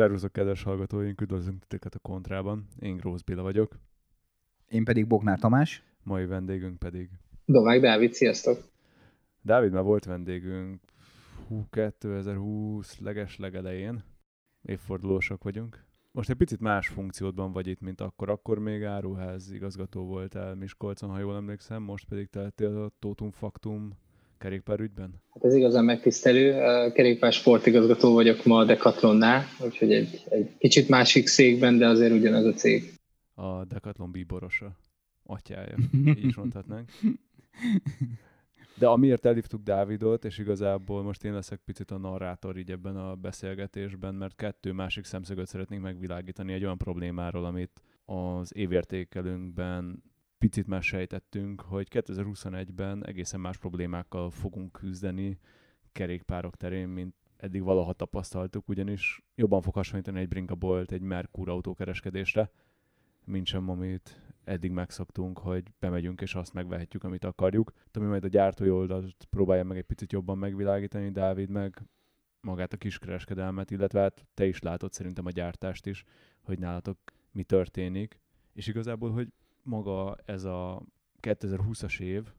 Szervuszok, kedves hallgatóink, üdvözlünk titeket a Kontrában. Én Grósz Béla vagyok. Én pedig Bognár Tamás. Mai vendégünk pedig... Dovák Dávid, sziasztok! Dávid már volt vendégünk hú, 2020 leges legelején. Évfordulósak vagyunk. Most egy picit más funkciódban vagy itt, mint akkor. Akkor még áruház igazgató voltál Miskolcon, ha jól emlékszem, most pedig tettél a Totum Faktum kerékpárügyben? Hát ez igazán megtisztelő. Kerékpár sportigazgató vagyok ma a Decathlonnál, úgyhogy egy, egy kicsit másik székben, de azért ugyanaz a cég. A Decathlon bíborosa, atyája, így is mondhatnánk. De amiért elhívtuk Dávidot, és igazából most én leszek picit a narrátor így ebben a beszélgetésben, mert kettő másik szemszögöt szeretnénk megvilágítani egy olyan problémáról, amit az évértékelünkben picit már sejtettünk, hogy 2021-ben egészen más problémákkal fogunk küzdeni kerékpárok terén, mint eddig valaha tapasztaltuk, ugyanis jobban fog hasonlítani egy Brinka Bolt egy Merkur autókereskedésre, mint sem amit eddig megszoktunk, hogy bemegyünk és azt megvehetjük, amit akarjuk. Ami majd a gyártói oldalt próbálja meg egy picit jobban megvilágítani, Dávid meg magát a kiskereskedelmet, illetve hát te is látod szerintem a gyártást is, hogy nálatok mi történik, és igazából, hogy maga ez a 2020-as év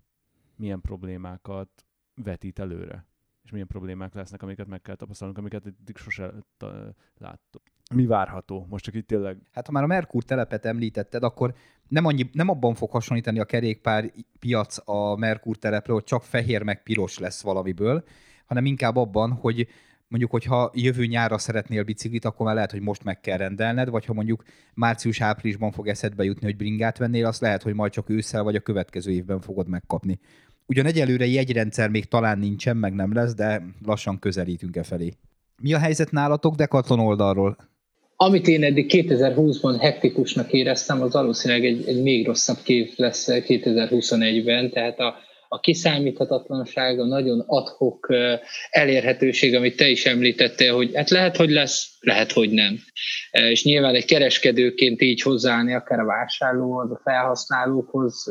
milyen problémákat vetít előre, és milyen problémák lesznek, amiket meg kell tapasztalnunk, amiket eddig sose láttuk. Mi várható? Most csak itt tényleg... Hát ha már a Merkur telepet említetted, akkor nem, annyi, nem abban fog hasonlítani a kerékpár piac a Merkur telepre, hogy csak fehér meg piros lesz valamiből, hanem inkább abban, hogy mondjuk, hogyha jövő nyára szeretnél biciklit, akkor már lehet, hogy most meg kell rendelned, vagy ha mondjuk március-áprilisban fog eszedbe jutni, hogy bringát vennél, azt lehet, hogy majd csak ősszel vagy a következő évben fogod megkapni. Ugyan egyelőre jegyrendszer még talán nincsen, meg nem lesz, de lassan közelítünk e felé. Mi a helyzet nálatok Decathlon oldalról? Amit én eddig 2020-ban hektikusnak éreztem, az valószínűleg egy, egy még rosszabb kép lesz 2021-ben, tehát a, a kiszámíthatatlanság, a nagyon adhok elérhetőség, amit te is említettél, hogy hát lehet, hogy lesz, lehet, hogy nem. És nyilván egy kereskedőként így hozzáállni akár a vásárlóhoz, a felhasználókhoz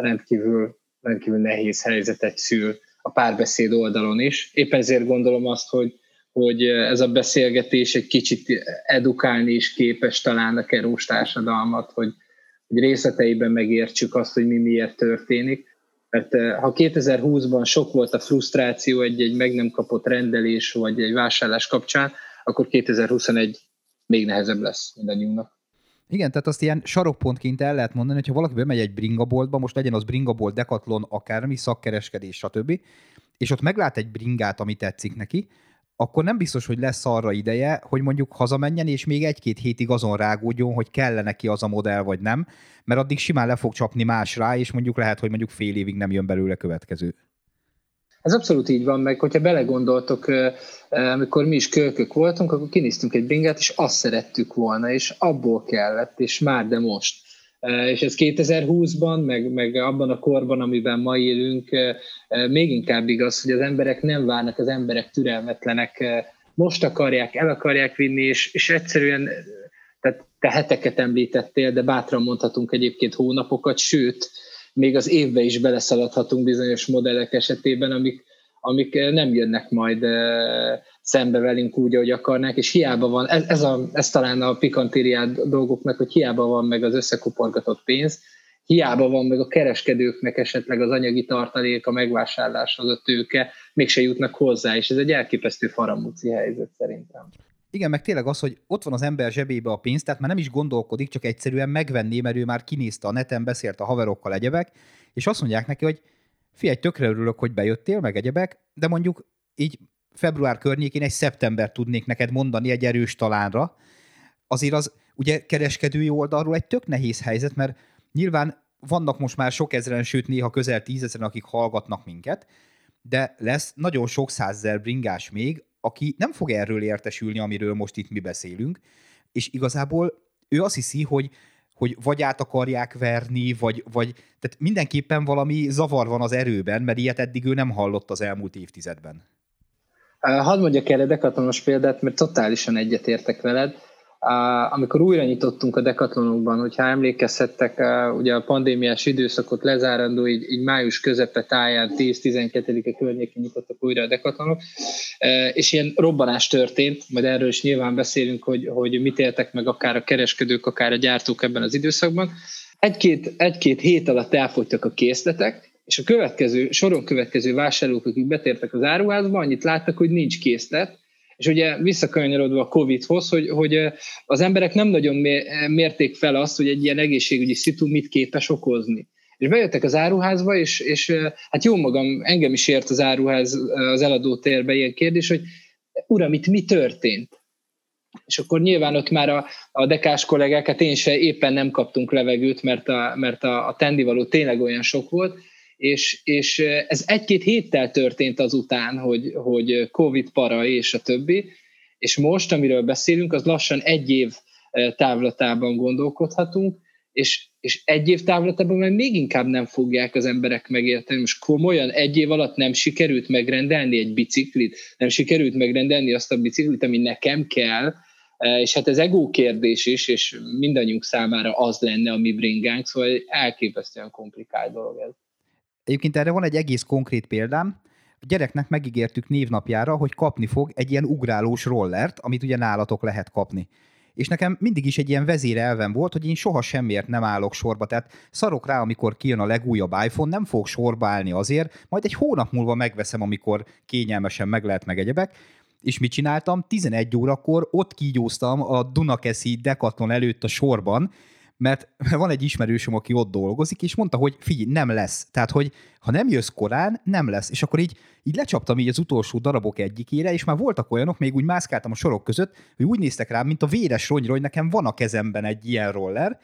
rendkívül, rendkívül nehéz helyzetet szül a párbeszéd oldalon is. Éppen ezért gondolom azt, hogy hogy ez a beszélgetés egy kicsit edukálni is képes talán a kerós társadalmat, hogy, hogy részleteiben megértsük azt, hogy mi miért történik. Mert eh, ha 2020-ban sok volt a frusztráció egy-egy meg nem kapott rendelés vagy egy vásárlás kapcsán, akkor 2021 még nehezebb lesz mindannyiunknak. Igen, tehát azt ilyen sarokpontként el lehet mondani, hogy ha valaki bemegy egy bringaboltba, most legyen az bringabolt, Decathlon, akármi, szakkereskedés, stb., és ott meglát egy bringát, ami tetszik neki, akkor nem biztos, hogy lesz arra ideje, hogy mondjuk hazamenjen, és még egy-két hétig azon rágódjon, hogy kellene neki az a modell, vagy nem, mert addig simán le fog csapni más rá, és mondjuk lehet, hogy mondjuk fél évig nem jön belőle következő. Ez abszolút így van, meg hogyha belegondoltok, amikor mi is kölkök voltunk, akkor kinéztünk egy bringát, és azt szerettük volna, és abból kellett, és már de most. És ez 2020-ban, meg, meg abban a korban, amiben ma élünk, még inkább igaz, hogy az emberek nem várnak, az emberek türelmetlenek, most akarják, el akarják vinni, és, és egyszerűen, tehát te heteket említettél, de bátran mondhatunk egyébként hónapokat, sőt, még az évbe is beleszaladhatunk bizonyos modellek esetében, amik, amik nem jönnek majd szembe velünk úgy, ahogy akarnák, és hiába van, ez, ez, a, ez talán a pikantériát dolgoknak, hogy hiába van meg az összekuporgatott pénz, hiába van meg a kereskedőknek esetleg az anyagi tartalék, a megvásárláshoz a tőke, mégse jutnak hozzá, és ez egy elképesztő faramúci helyzet szerintem. Igen, meg tényleg az, hogy ott van az ember zsebébe a pénz, tehát már nem is gondolkodik, csak egyszerűen megvenné, mert ő már kinézte a neten, beszélt a haverokkal egyebek, és azt mondják neki, hogy figyelj, tökre örülök, hogy bejöttél, meg egyebek, de mondjuk így február környékén egy szeptember tudnék neked mondani egy erős talánra, azért az ugye kereskedői oldalról egy tök nehéz helyzet, mert nyilván vannak most már sok ezeren, sőt néha közel tízezeren, akik hallgatnak minket, de lesz nagyon sok százezer bringás még, aki nem fog erről értesülni, amiről most itt mi beszélünk, és igazából ő azt hiszi, hogy hogy vagy át akarják verni, vagy, vagy tehát mindenképpen valami zavar van az erőben, mert ilyet eddig ő nem hallott az elmúlt évtizedben. Hadd mondjak erre dekatonos példát, mert totálisan egyetértek veled. amikor újra nyitottunk a dekatlonokban, hogyha emlékezhettek, ugye a pandémiás időszakot lezárandó, így, így május közepe táján 10-12-e környékén nyitottak újra a dekatlonok, és ilyen robbanás történt, majd erről is nyilván beszélünk, hogy, hogy mit éltek meg akár a kereskedők, akár a gyártók ebben az időszakban. Egy-két, egy-két hét alatt elfogytak a készletek, és a következő, soron következő vásárlók, akik betértek az áruházba, annyit láttak, hogy nincs készlet, és ugye visszakanyarodva a Covid-hoz, hogy, hogy az emberek nem nagyon mérték fel azt, hogy egy ilyen egészségügyi szitu mit képes okozni. És bejöttek az áruházba, és, és hát jó magam, engem is ért az áruház az eladó térbe ilyen kérdés, hogy uram, itt mi történt? És akkor nyilván ott már a, a dekás kollégák, hát én se éppen nem kaptunk levegőt, mert a, mert a, a tendivaló tényleg olyan sok volt, és, és ez egy-két héttel történt azután, hogy, hogy Covid para és a többi, és most, amiről beszélünk, az lassan egy év távlatában gondolkodhatunk, és, és egy év távlatában meg még inkább nem fogják az emberek megérteni. Most komolyan egy év alatt nem sikerült megrendelni egy biciklit, nem sikerült megrendelni azt a biciklit, ami nekem kell, és hát ez ego kérdés is, és mindannyiunk számára az lenne a mi bringánk, szóval elképesztően komplikált dolog ez. Egyébként erre van egy egész konkrét példám. A gyereknek megígértük névnapjára, hogy kapni fog egy ilyen ugrálós rollert, amit ugye nálatok lehet kapni. És nekem mindig is egy ilyen vezérelvem volt, hogy én soha semmiért nem állok sorba. Tehát szarok rá, amikor kijön a legújabb iPhone, nem fog sorba állni azért, majd egy hónap múlva megveszem, amikor kényelmesen meg lehet meg egyebek. És mit csináltam? 11 órakor ott kígyóztam a Dunakeszi Decathlon előtt a sorban, mert van egy ismerősöm, aki ott dolgozik, és mondta, hogy figyelj, nem lesz. Tehát, hogy ha nem jössz korán, nem lesz. És akkor így, így lecsaptam így az utolsó darabok egyikére, és már voltak olyanok, még úgy mászkáltam a sorok között, hogy úgy néztek rám, mint a véres ronyra, hogy nekem van a kezemben egy ilyen roller,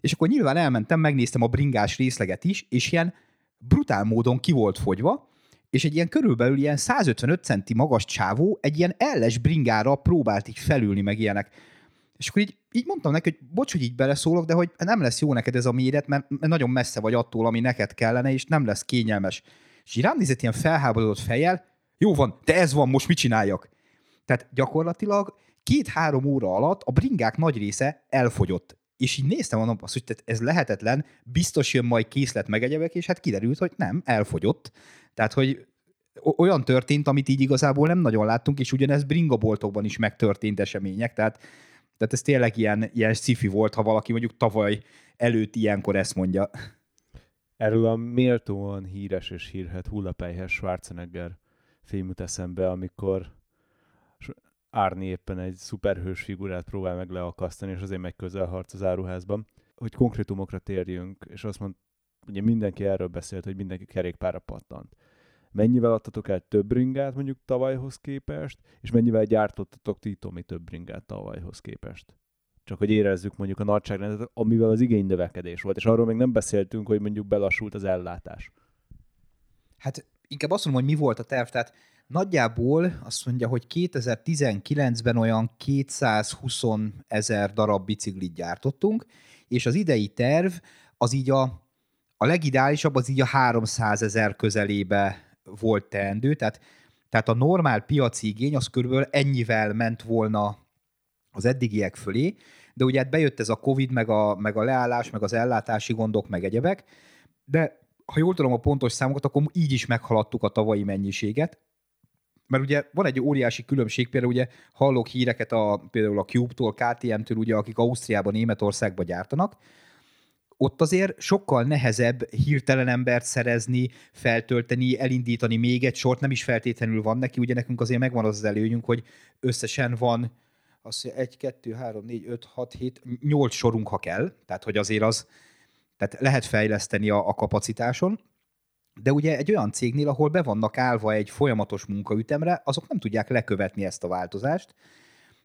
és akkor nyilván elmentem, megnéztem a bringás részleget is, és ilyen brutál módon ki volt fogyva, és egy ilyen körülbelül ilyen 155 centi magas csávó egy ilyen elles bringára próbált így felülni, meg ilyenek. És akkor így, így mondtam neki, hogy bocs, hogy így beleszólok, de hogy nem lesz jó neked ez a méret, mert, nagyon messze vagy attól, ami neked kellene, és nem lesz kényelmes. És így rám nézett ilyen felháborodott fejjel, jó van, de ez van, most mit csináljak? Tehát gyakorlatilag két-három óra alatt a bringák nagy része elfogyott. És így néztem, mondom, azt, hogy ez lehetetlen, biztos jön majd készlet meg egyebek, és hát kiderült, hogy nem, elfogyott. Tehát, hogy olyan történt, amit így igazából nem nagyon láttunk, és ugyanez bringaboltokban is megtörtént események, tehát tehát ez tényleg ilyen, ilyen sci volt, ha valaki mondjuk tavaly előtt ilyenkor ezt mondja. Erről a méltóan híres és hírhet hullapelyhes Schwarzenegger film eszembe, amikor Árni éppen egy szuperhős figurát próbál meg leakasztani, és azért megy közelharc az áruházban. Hogy konkrétumokra térjünk, és azt mond, ugye mindenki erről beszélt, hogy mindenki kerékpára pattant mennyivel adtatok el több ringát mondjuk tavalyhoz képest, és mennyivel gyártottatok ti Tomi több ringát tavalyhoz képest. Csak hogy érezzük mondjuk a nagyságrendet, amivel az igény növekedés volt, és arról még nem beszéltünk, hogy mondjuk belassult az ellátás. Hát inkább azt mondom, hogy mi volt a terv, tehát nagyjából azt mondja, hogy 2019-ben olyan 220 ezer darab biciklit gyártottunk, és az idei terv az így a, a legideálisabb az így a 300 ezer közelébe volt teendő, tehát, tehát a normál piaci igény az körülbelül ennyivel ment volna az eddigiek fölé, de ugye hát bejött ez a Covid, meg a, meg a leállás, meg az ellátási gondok, meg egyebek, de ha jól tudom a pontos számokat, akkor így is meghaladtuk a tavalyi mennyiséget, mert ugye van egy óriási különbség, például ugye hallok híreket a, például a Cube-tól, KTM-től, ugye, akik Ausztriában, Németországban gyártanak, ott azért sokkal nehezebb hirtelen embert szerezni, feltölteni, elindítani még egy sort, nem is feltétlenül van neki, ugye nekünk azért megvan az az előnyünk, hogy összesen van az, hogy 1, 2, 3, 4, 5, 6, 7, 8 sorunk, ha kell, tehát hogy azért az, tehát lehet fejleszteni a, a kapacitáson, de ugye egy olyan cégnél, ahol be vannak állva egy folyamatos munkaütemre, azok nem tudják lekövetni ezt a változást,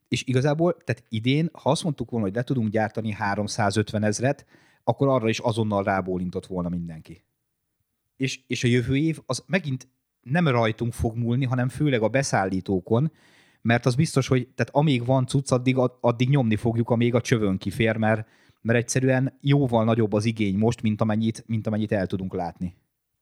és igazából, tehát idén, ha azt mondtuk volna, hogy le tudunk gyártani 350 ezret, akkor arra is azonnal rábólintott volna mindenki. És, és a jövő év az megint nem rajtunk fog múlni, hanem főleg a beszállítókon, mert az biztos, hogy tehát amíg van cucc, addig, addig nyomni fogjuk, amíg a csövön kifér, mert, mert egyszerűen jóval nagyobb az igény most, mint amennyit, mint amennyit el tudunk látni.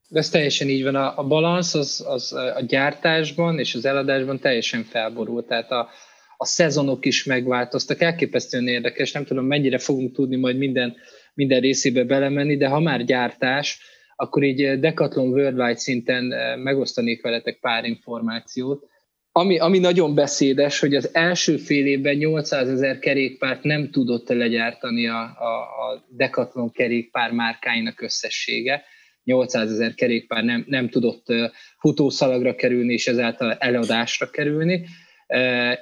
Ez teljesen így van. A, a balansz az, az a gyártásban és az eladásban teljesen felborult. Tehát a, a szezonok is megváltoztak, elképesztően érdekes, nem tudom mennyire fogunk tudni majd minden, minden részébe belemenni, de ha már gyártás, akkor így Decathlon Worldwide szinten megosztanék veletek pár információt. Ami, ami nagyon beszédes, hogy az első fél évben 800 ezer kerékpárt nem tudott legyártani a, a, a Decathlon kerékpár márkáinak összessége. 800 ezer kerékpár nem, nem tudott futószalagra kerülni, és ezáltal eladásra kerülni,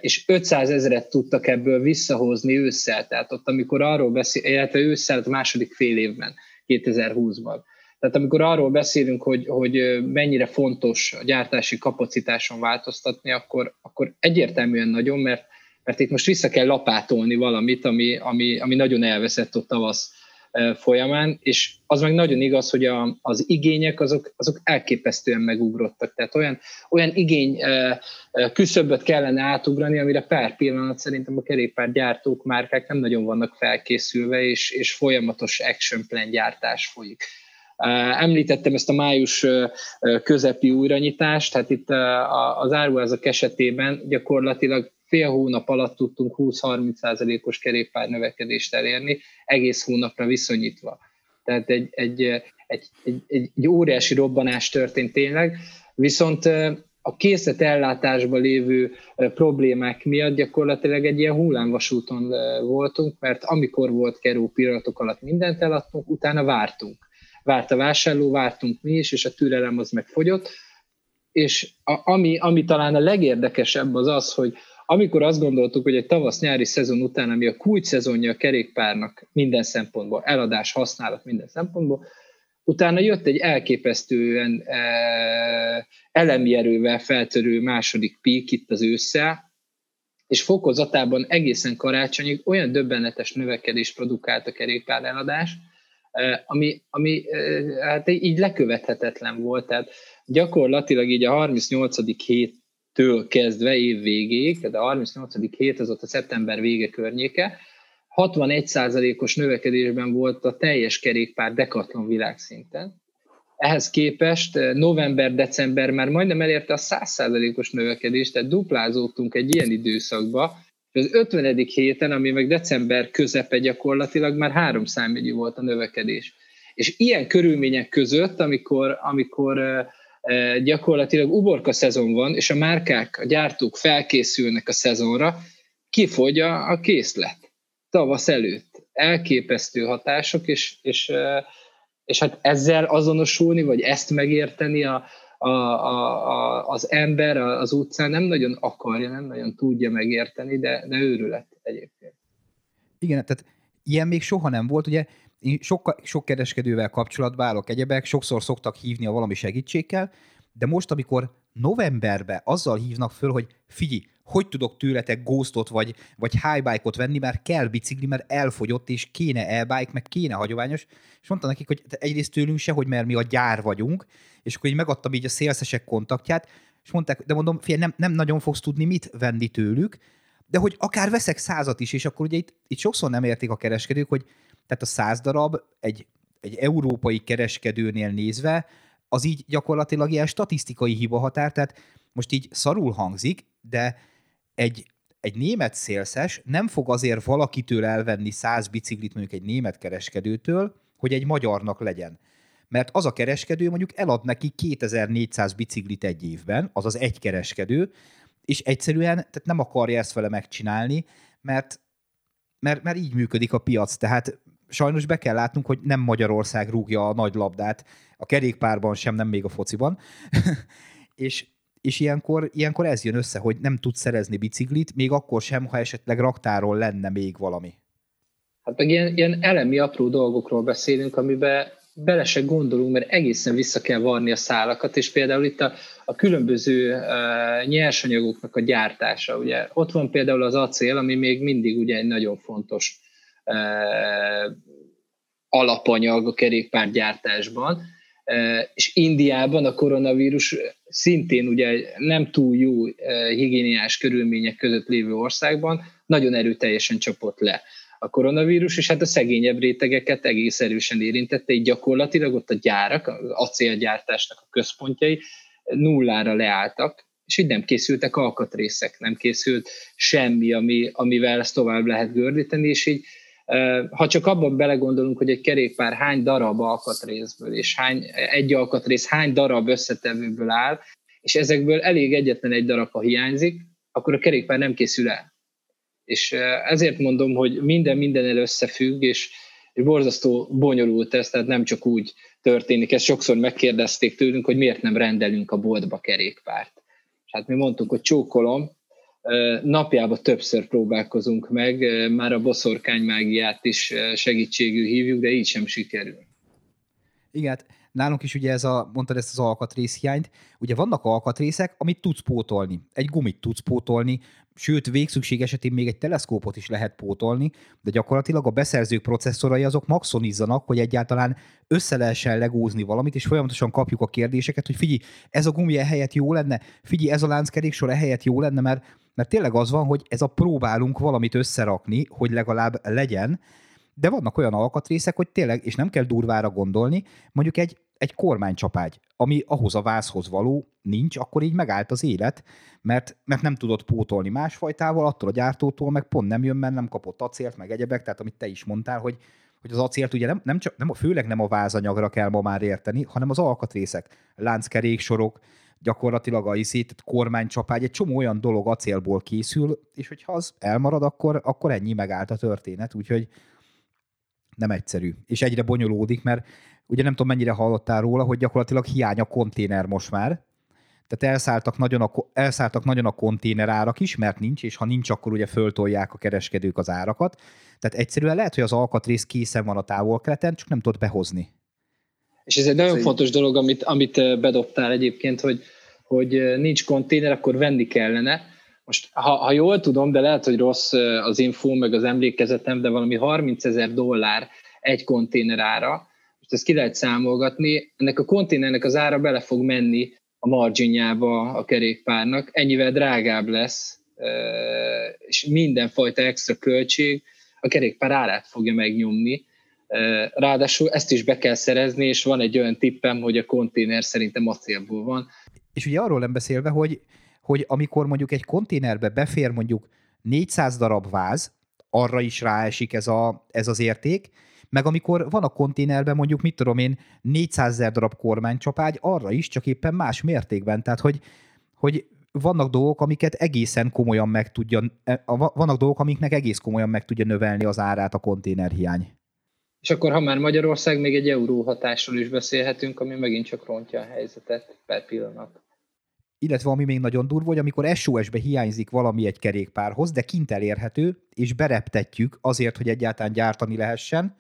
és 500 ezeret tudtak ebből visszahozni ősszel, tehát ott, amikor arról beszél, illetve ősszel a második fél évben, 2020-ban. Tehát amikor arról beszélünk, hogy, hogy mennyire fontos a gyártási kapacitáson változtatni, akkor, akkor egyértelműen nagyon, mert, mert itt most vissza kell lapátolni valamit, ami, ami, ami nagyon elveszett ott tavasz folyamán, és az meg nagyon igaz, hogy a, az igények azok, azok elképesztően megugrottak. Tehát olyan, olyan igény küszöböt kellene átugrani, amire per pillanat szerintem a kerékpárgyártók, márkák nem nagyon vannak felkészülve, és, és folyamatos action plan gyártás folyik. Említettem ezt a május közepi újranyitást, tehát itt az áruházak esetében gyakorlatilag fél hónap alatt tudtunk 20-30%-os kerékpár növekedést elérni, egész hónapra viszonyítva. Tehát egy, egy, egy, egy, egy, óriási robbanás történt tényleg, viszont a készlet ellátásban lévő problémák miatt gyakorlatilag egy ilyen hullámvasúton voltunk, mert amikor volt keró pillanatok alatt mindent eladtunk, utána vártunk. Várt a vásárló, vártunk mi is, és a türelem az megfogyott, és a, ami, ami talán a legérdekesebb az az, hogy amikor azt gondoltuk, hogy egy tavasz-nyári szezon után, ami a kulcs szezonja a kerékpárnak minden szempontból, eladás, használat minden szempontból, utána jött egy elképesztően e, elemi feltörő második pík itt az ősszel, és fokozatában egészen karácsonyig olyan döbbenetes növekedés produkált a kerékpár eladás, e, ami, ami e, hát így lekövethetetlen volt. Tehát gyakorlatilag így a 38. hét től kezdve év végéig, tehát a 38. hét az ott a szeptember vége környéke, 61%-os növekedésben volt a teljes kerékpár dekatlon világszinten. Ehhez képest eh, november-december már majdnem elérte a 100%-os növekedést, tehát duplázódtunk egy ilyen időszakba, az 50. héten, ami meg december közepe gyakorlatilag már három számjegyű volt a növekedés. És ilyen körülmények között, amikor, amikor eh, gyakorlatilag uborka szezon van, és a márkák, a gyártók felkészülnek a szezonra, kifogy a, a készlet tavasz előtt. Elképesztő hatások, és, és, és hát ezzel azonosulni, vagy ezt megérteni a, a, a, a, az ember az utcán nem nagyon akarja, nem nagyon tudja megérteni, de, de őrület egyébként. Igen, tehát ilyen még soha nem volt. Ugye sok, sok kereskedővel kapcsolatban állok egyebek, sokszor szoktak hívni a valami segítséggel, de most, amikor novemberben azzal hívnak föl, hogy figyelj, hogy tudok tőletek ghostot vagy, vagy highbike-ot venni, mert kell bicikli, mert elfogyott, és kéne e-bike, meg kéne hagyományos, és mondta nekik, hogy egyrészt tőlünk se, hogy mert mi a gyár vagyunk, és akkor így megadtam így a szélszesek kontaktját, és mondták, de mondom, fél, nem, nem nagyon fogsz tudni mit venni tőlük, de hogy akár veszek százat is, és akkor ugye itt, itt sokszor nem értik a kereskedők, hogy tehát a száz darab egy, egy európai kereskedőnél nézve, az így gyakorlatilag ilyen statisztikai hiba határ, tehát most így szarul hangzik, de egy, egy német szélszes nem fog azért valakitől elvenni száz biciklit mondjuk egy német kereskedőtől, hogy egy magyarnak legyen. Mert az a kereskedő mondjuk elad neki 2400 biciklit egy évben, azaz egy kereskedő, és egyszerűen tehát nem akarja ezt vele megcsinálni, mert, mert, mert így működik a piac. Tehát sajnos be kell látnunk, hogy nem Magyarország rúgja a nagy labdát, a kerékpárban sem, nem még a fociban. és, és ilyenkor, ilyenkor ez jön össze, hogy nem tud szerezni biciklit, még akkor sem, ha esetleg raktáról lenne még valami. Hát meg ilyen, ilyen elemi apró dolgokról beszélünk, amiben bele se gondolunk, mert egészen vissza kell varni a szálakat, és például itt a, a különböző uh, nyersanyagoknak a gyártása. Ugye ott van például az acél, ami még mindig ugye egy nagyon fontos alapanyag a kerékpárgyártásban, és Indiában a koronavírus szintén ugye nem túl jó higiéniás körülmények között lévő országban nagyon erőteljesen csapott le a koronavírus, és hát a szegényebb rétegeket egész erősen érintette, így gyakorlatilag ott a gyárak, az acélgyártásnak a központjai nullára leálltak, és így nem készültek alkatrészek, nem készült semmi, ami, amivel ezt tovább lehet gördíteni, és így ha csak abban belegondolunk, hogy egy kerékpár hány darab alkatrészből, és hány, egy alkatrész hány darab összetevőből áll, és ezekből elég egyetlen egy darab, ha hiányzik, akkor a kerékpár nem készül el. És ezért mondom, hogy minden minden összefügg, és, és borzasztó bonyolult ez, tehát nem csak úgy történik. Ezt sokszor megkérdezték tőlünk, hogy miért nem rendelünk a boltba kerékpárt. És hát mi mondtuk, hogy csókolom, napjában többször próbálkozunk meg, már a boszorkány mágiát is segítségül hívjuk, de így sem sikerül. Igen, hát nálunk is ugye ez a, mondtad ezt az alkatrészhiányt, ugye vannak alkatrészek, amit tudsz pótolni. Egy gumit tudsz pótolni, sőt, végszükség esetén még egy teleszkópot is lehet pótolni, de gyakorlatilag a beszerzők processzorai azok maxonizzanak, hogy egyáltalán össze lehessen legózni valamit, és folyamatosan kapjuk a kérdéseket, hogy figyelj, ez a gumi ehelyett jó lenne, figyelj, ez a lánckeréksor ehelyett jó lenne, mert, mert tényleg az van, hogy ez a próbálunk valamit összerakni, hogy legalább legyen, de vannak olyan alkatrészek, hogy tényleg, és nem kell durvára gondolni, mondjuk egy, egy kormánycsapágy, ami ahhoz a vázhoz való nincs, akkor így megállt az élet, mert, mert nem tudott pótolni másfajtával, attól a gyártótól meg pont nem jön, mert nem kapott acélt, meg egyebek, tehát amit te is mondtál, hogy, hogy az acélt ugye nem, nem csak, nem, főleg nem a vázanyagra kell ma már érteni, hanem az alkatrészek, lánckeréksorok, gyakorlatilag a tehát kormánycsapágy, egy csomó olyan dolog acélból készül, és hogyha az elmarad, akkor, akkor ennyi megállt a történet, úgyhogy nem egyszerű. És egyre bonyolódik, mert ugye nem tudom, mennyire hallottál róla, hogy gyakorlatilag hiány a konténer most már, tehát elszálltak nagyon, a, elszálltak nagyon a konténer árak is, mert nincs, és ha nincs, akkor ugye föltolják a kereskedők az árakat. Tehát egyszerűen lehet, hogy az alkatrész készen van a távolkeleten, csak nem tudod behozni. És ez egy nagyon ez fontos dolog, amit, amit bedobtál egyébként, hogy, hogy nincs konténer, akkor venni kellene. Most, ha, ha jól tudom, de lehet, hogy rossz az info, meg az emlékezetem, de valami 30 ezer dollár egy konténer ára, most ezt ki lehet számolgatni, ennek a konténernek az ára bele fog menni a marginjába a kerékpárnak, ennyivel drágább lesz, és mindenfajta extra költség a kerékpár árát fogja megnyomni. Ráadásul ezt is be kell szerezni, és van egy olyan tippem, hogy a konténer szerintem acélból van. És ugye arról nem beszélve, hogy, hogy amikor mondjuk egy konténerbe befér mondjuk 400 darab váz, arra is ráesik ez, a, ez az érték, meg amikor van a konténerben mondjuk, mit tudom én, 400 ezer darab kormánycsapágy, arra is, csak éppen más mértékben. Tehát, hogy, hogy vannak dolgok, amiket egészen komolyan meg tudja, e, vannak dolgok, amiknek egész komolyan meg tudja növelni az árát a konténerhiány. És akkor, ha már Magyarország, még egy euró hatásról is beszélhetünk, ami megint csak rontja a helyzetet per pillanat. Illetve ami még nagyon durva, hogy amikor SOS-be hiányzik valami egy kerékpárhoz, de kint elérhető, és bereptetjük azért, hogy egyáltalán gyártani lehessen,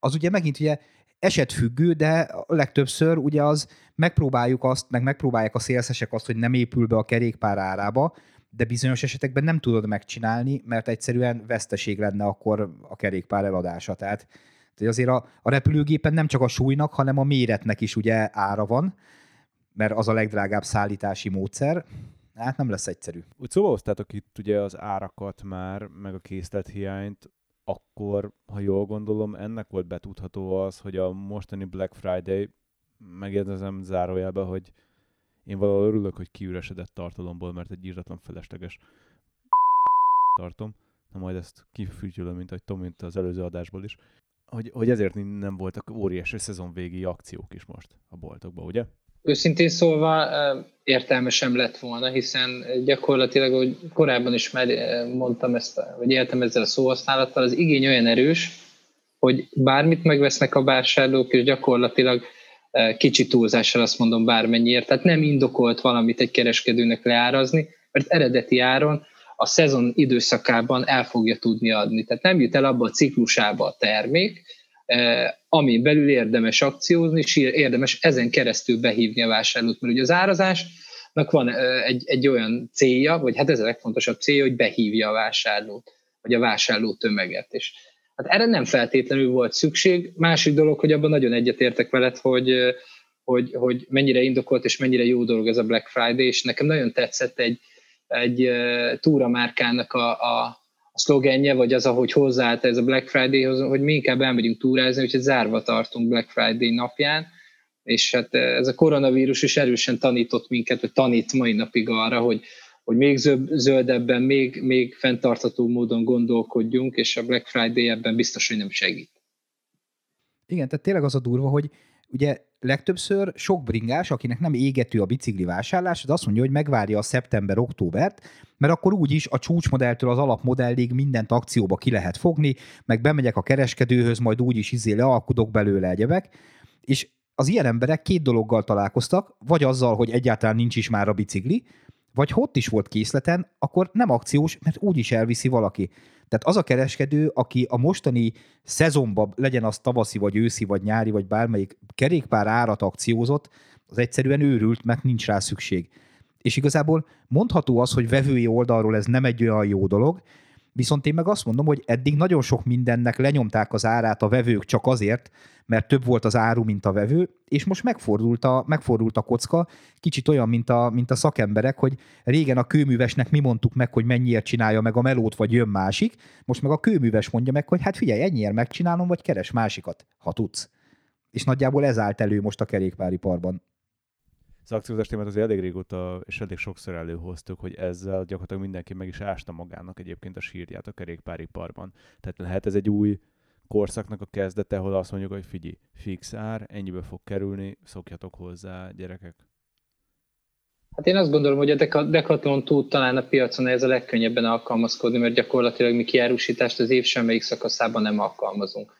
az ugye megint ugye esetfüggő, de legtöbbször ugye az megpróbáljuk azt, meg megpróbálják a szélszesek azt, hogy nem épül be a kerékpár árába, de bizonyos esetekben nem tudod megcsinálni, mert egyszerűen veszteség lenne akkor a kerékpár eladása. Tehát azért a, a repülőgépen nem csak a súlynak, hanem a méretnek is ugye ára van, mert az a legdrágább szállítási módszer. Hát nem lesz egyszerű. Úgy szóval hoztátok itt ugye az árakat már, meg a készlethiányt akkor, ha jól gondolom, ennek volt betudható az, hogy a mostani Black Friday, megjegyzem zárójelbe, hogy én valahol örülök, hogy kiüresedett tartalomból, mert egy írtatlan felesleges tartom. Na majd ezt kifütyülöm, mint ahogy Tom, mint az előző adásból is. Hogy, hogy ezért nem voltak óriási szezonvégi akciók is most a boltokban, ugye? Őszintén szólva értelmesem lett volna, hiszen gyakorlatilag, hogy korábban is már mondtam ezt, vagy éltem ezzel a szóhasználattal, az igény olyan erős, hogy bármit megvesznek a vásárlók, és gyakorlatilag kicsi túlzással azt mondom bármennyiért. Tehát nem indokolt valamit egy kereskedőnek leárazni, mert eredeti áron a szezon időszakában el fogja tudni adni. Tehát nem jut el abba a ciklusába a termék, ami belül érdemes akciózni, és érdemes ezen keresztül behívni a vásárlót, mert ugye az árazásnak van egy, egy olyan célja, vagy hát ez a legfontosabb célja, hogy behívja a vásárlót, vagy a vásárló tömeget. És hát erre nem feltétlenül volt szükség. Másik dolog, hogy abban nagyon egyetértek veled, hogy, hogy, hogy mennyire indokolt és mennyire jó dolog ez a Black Friday, és nekem nagyon tetszett egy, egy túramárkának a, a szlogenje, vagy az, ahogy hozzáállt ez a Black Friday-hoz, hogy mi inkább elmegyünk túrázni, úgyhogy zárva tartunk Black Friday napján, És hát ez a koronavírus is erősen tanított minket, vagy tanít mai napig arra, hogy, hogy még zöldebben, még, még fenntartható módon gondolkodjunk, és a Black Friday ebben biztos, hogy nem segít. Igen, tehát tényleg az a durva, hogy ugye legtöbbször sok bringás, akinek nem égető a bicikli vásárlás, az azt mondja, hogy megvárja a szeptember-októbert, mert akkor úgyis a csúcsmodelltől az alapmodellig mindent akcióba ki lehet fogni, meg bemegyek a kereskedőhöz, majd úgyis izé lealkudok belőle egyebek, és az ilyen emberek két dologgal találkoztak, vagy azzal, hogy egyáltalán nincs is már a bicikli, vagy ott is volt készleten, akkor nem akciós, mert úgyis elviszi valaki. Tehát az a kereskedő, aki a mostani szezonban, legyen az tavaszi, vagy őszi, vagy nyári, vagy bármelyik kerékpár árat akciózott, az egyszerűen őrült, mert nincs rá szükség. És igazából mondható az, hogy vevői oldalról ez nem egy olyan jó dolog, Viszont én meg azt mondom, hogy eddig nagyon sok mindennek lenyomták az árát a vevők csak azért, mert több volt az áru, mint a vevő, és most megfordult a, megfordult a kocka, kicsit olyan, mint a, mint a szakemberek, hogy régen a kőművesnek mi mondtuk meg, hogy mennyiért csinálja meg a melót, vagy jön másik, most meg a kőműves mondja meg, hogy hát figyelj, ennyiért megcsinálom, vagy keres másikat, ha tudsz. És nagyjából ez állt elő most a kerékpáriparban az akciózás témát azért elég régóta és elég sokszor előhoztuk, hogy ezzel gyakorlatilag mindenki meg is ásta magának egyébként a sírját a kerékpáriparban. Tehát lehet ez egy új korszaknak a kezdete, ahol azt mondjuk, hogy figyelj, fix ár, ennyibe fog kerülni, szokjatok hozzá, gyerekek. Hát én azt gondolom, hogy a Decathlon túl talán a piacon ez a legkönnyebben alkalmazkodni, mert gyakorlatilag mi kiárusítást az év semmelyik szakaszában nem alkalmazunk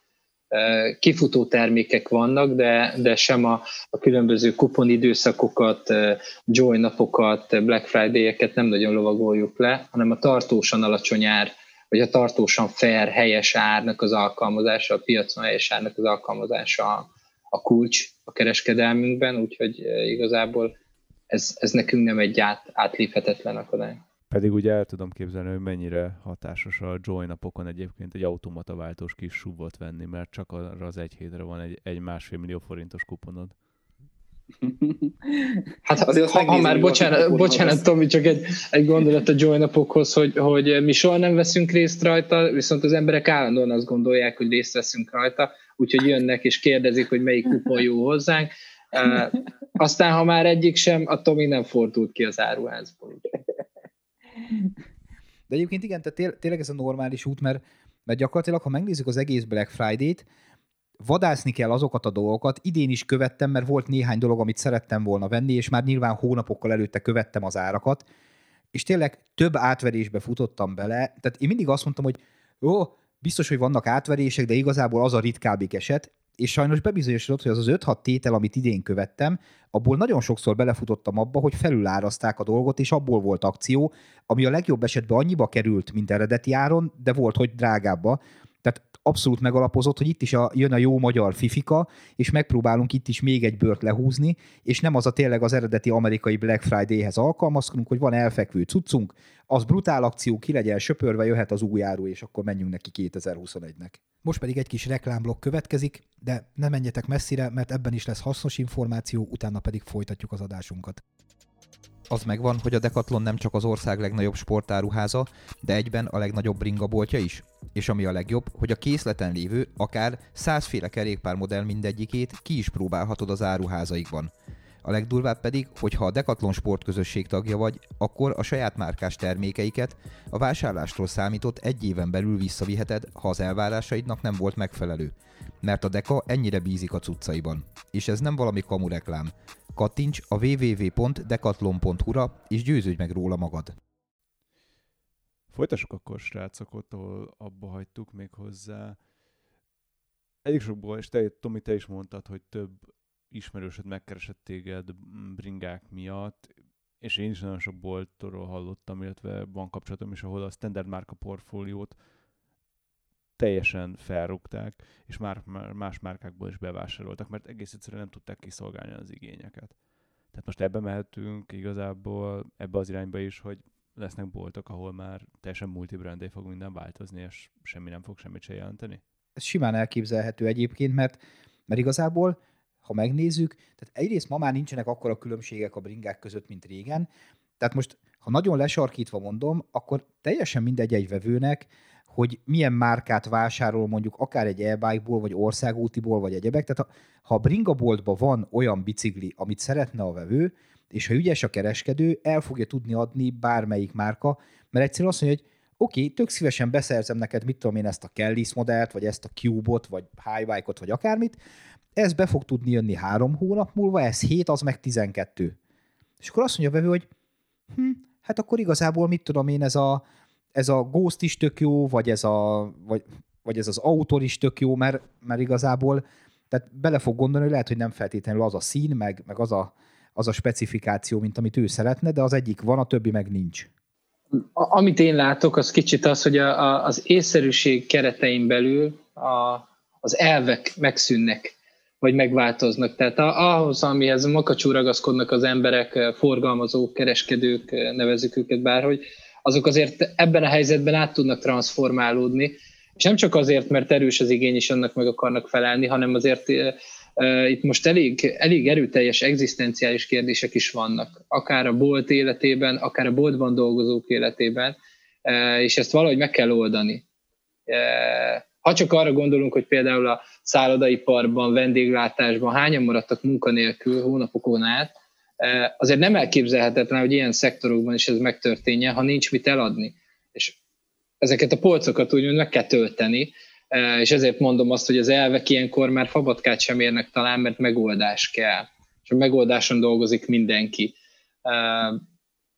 kifutó termékek vannak, de, de sem a, a különböző kuponidőszakokat, joy napokat, Black Friday-eket nem nagyon lovagoljuk le, hanem a tartósan alacsony ár, vagy a tartósan fair, helyes árnak az alkalmazása, a piacon helyes árnak az alkalmazása a, a kulcs a kereskedelmünkben, úgyhogy igazából ez, ez nekünk nem egy át, átléphetetlen akadály. Pedig ugye el tudom képzelni, hogy mennyire hatásos a joy napokon egyébként egy automata váltós kis súvot venni, mert csak arra az egy hétre van egy, egy másfél millió forintos kuponod. Hát Azért ha, ha már, bocsánat, bocsánat Tomi, csak egy, egy gondolat a Joy napokhoz, hogy, hogy mi soha nem veszünk részt rajta, viszont az emberek állandóan azt gondolják, hogy részt veszünk rajta, úgyhogy jönnek és kérdezik, hogy melyik kupon jó hozzánk. Aztán, ha már egyik sem, a Tomi nem fordult ki az áruházból. De egyébként igen, tehát tényleg ez a normális út, mert, mert gyakorlatilag, ha megnézzük az egész Black Friday-t, vadászni kell azokat a dolgokat. Idén is követtem, mert volt néhány dolog, amit szerettem volna venni, és már nyilván hónapokkal előtte követtem az árakat, és tényleg több átverésbe futottam bele. Tehát én mindig azt mondtam, hogy jó, biztos, hogy vannak átverések, de igazából az a ritkábbik eset, és sajnos bebizonyosodott, hogy az az 5-6 tétel, amit idén követtem, abból nagyon sokszor belefutottam abba, hogy felüláraszták a dolgot, és abból volt akció, ami a legjobb esetben annyiba került, mint eredeti áron, de volt, hogy drágábba. Abszolút megalapozott, hogy itt is a, jön a jó magyar fifika, és megpróbálunk itt is még egy bört lehúzni, és nem az a tényleg az eredeti amerikai Black Friday-hez alkalmazkodunk, hogy van elfekvő cuccunk, az brutál akció, ki legyen söpörve, jöhet az új áru, és akkor menjünk neki 2021-nek. Most pedig egy kis reklámblokk következik, de ne menjetek messzire, mert ebben is lesz hasznos információ, utána pedig folytatjuk az adásunkat. Az megvan, hogy a Decathlon nem csak az ország legnagyobb sportáruháza, de egyben a legnagyobb bringaboltja is. És ami a legjobb, hogy a készleten lévő, akár százféle kerékpármodell mindegyikét ki is próbálhatod az áruházaikban. A legdurvább pedig, hogy ha a Decathlon sportközösség tagja vagy, akkor a saját márkás termékeiket a vásárlástól számított egy éven belül visszaviheted, ha az elvárásaidnak nem volt megfelelő. Mert a Deka ennyire bízik a cuccaiban. És ez nem valami kamu reklám. Kattints a www.decathlon.hu-ra és győződj meg róla magad. Folytassuk akkor, srácok, ott, ahol abba hagytuk még hozzá. Egyik sokból, és te, Tomi, te is mondtad, hogy több ismerősöd megkeresett téged bringák miatt, és én is nagyon sok boltról hallottam, illetve van kapcsolatom is, ahol a standard márka portfóliót teljesen felrúgták, és már más márkákból is bevásároltak, mert egész egyszerűen nem tudták kiszolgálni az igényeket. Tehát most ebbe mehetünk igazából ebbe az irányba is, hogy lesznek boltok, ahol már teljesen multibrandé fog minden változni, és semmi nem fog semmit se jelenteni? Ez simán elképzelhető egyébként, mert, mert igazából ha megnézzük, tehát egyrészt ma már nincsenek akkora különbségek a bringák között, mint régen, tehát most, ha nagyon lesarkítva mondom, akkor teljesen mindegy egy vevőnek, hogy milyen márkát vásárol mondjuk akár egy e vagy országútiból, vagy egyebek. Tehát ha, ha a bringaboltban van olyan bicikli, amit szeretne a vevő, és ha ügyes a kereskedő, el fogja tudni adni bármelyik márka, mert egyszerűen azt mondja, hogy oké, okay, tök szívesen beszerzem neked, mit tudom én, ezt a Kellis modellt, vagy ezt a Cube-ot, vagy Highbike-ot, vagy akármit, ez be fog tudni jönni három hónap múlva, ez hét, az meg tizenkettő. És akkor azt mondja a vevő, hogy hm, hát akkor igazából mit tudom én, ez a, ez a Ghost is tök jó, vagy ez, a, vagy, vagy ez az autor is tök jó, mert, mert igazából tehát bele fog gondolni, hogy lehet, hogy nem feltétlenül az a szín, meg, meg az, a, az a specifikáció, mint amit ő szeretne, de az egyik van, a többi meg nincs. Amit én látok, az kicsit az, hogy a, a, az észszerűség keretein belül a, az elvek megszűnnek, vagy megváltoznak. Tehát ahhoz, amihez makacsú ragaszkodnak az emberek, forgalmazók, kereskedők, nevezük őket bárhogy, azok azért ebben a helyzetben át tudnak transformálódni, és nem csak azért, mert erős az igény, és annak meg akarnak felelni, hanem azért itt most elég, elég erőteljes egzisztenciális kérdések is vannak, akár a bolt életében, akár a boltban dolgozók életében, és ezt valahogy meg kell oldani. Ha csak arra gondolunk, hogy például a szállodaiparban, vendéglátásban hányan maradtak munkanélkül hónapokon át, azért nem elképzelhetetlen, hogy ilyen szektorokban is ez megtörténjen, ha nincs mit eladni. És ezeket a polcokat úgy meg kell tölteni, és ezért mondom azt, hogy az elvek ilyenkor már fabatkát sem érnek talán, mert megoldás kell. És a megoldáson dolgozik mindenki.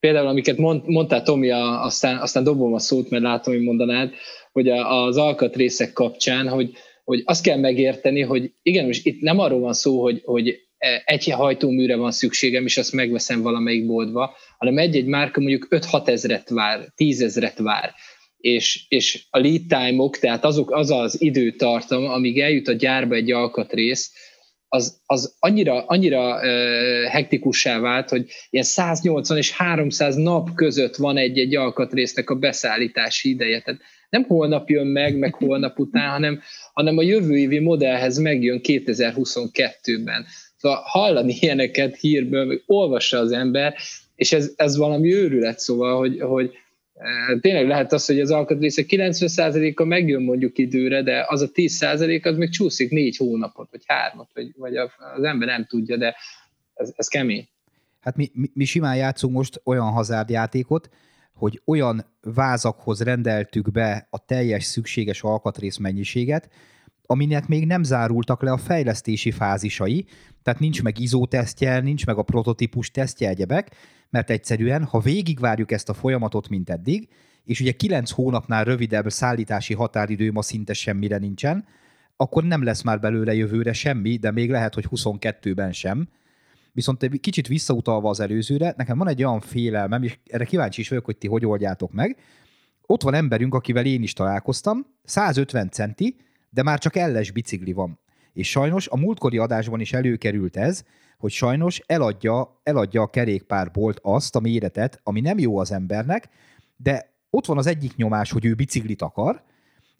Például, amiket mond, mondtál Tomi, aztán, aztán dobom a szót, mert látom, hogy mondanád, hogy az alkatrészek kapcsán, hogy, hogy azt kell megérteni, hogy igen, most itt nem arról van szó, hogy, hogy egy hajtóműre van szükségem, és azt megveszem valamelyik boltba, hanem egy-egy márka mondjuk 5-6 ezret vár, 10 ezret vár és, és a lead time-ok, tehát azok, az az időtartam, amíg eljut a gyárba egy alkatrész, az, az annyira, annyira uh, hektikussá vált, hogy ilyen 180 és 300 nap között van egy-egy alkatrésznek a beszállítási ideje. Tehát nem holnap jön meg, meg holnap után, hanem, hanem a jövő évi modellhez megjön 2022-ben. Szóval hallani ilyeneket hírből, olvassa az ember, és ez, ez valami őrület, szóval, hogy, hogy, tényleg lehet az, hogy az alkatrészek 90%-a megjön mondjuk időre, de az a 10% az még csúszik négy hónapot, vagy hármat, vagy, vagy az ember nem tudja, de ez, ez kemény. Hát mi, mi, mi simán játszunk most olyan hazárdjátékot, hogy olyan vázakhoz rendeltük be a teljes szükséges alkatrész mennyiséget, aminek még nem zárultak le a fejlesztési fázisai, tehát nincs meg izótesztje, nincs meg a prototípus tesztje egyebek, mert egyszerűen, ha végigvárjuk ezt a folyamatot, mint eddig, és ugye 9 hónapnál rövidebb szállítási határidő ma szinte semmire nincsen, akkor nem lesz már belőle jövőre semmi, de még lehet, hogy 22-ben sem. Viszont egy kicsit visszautalva az előzőre, nekem van egy olyan félelmem, és erre kíváncsi is vagyok, hogy ti hogy oldjátok meg. Ott van emberünk, akivel én is találkoztam, 150 centi, de már csak elles bicikli van. És sajnos a múltkori adásban is előkerült ez, hogy sajnos eladja, eladja a kerékpárbolt azt a méretet, ami nem jó az embernek, de ott van az egyik nyomás, hogy ő biciklit akar,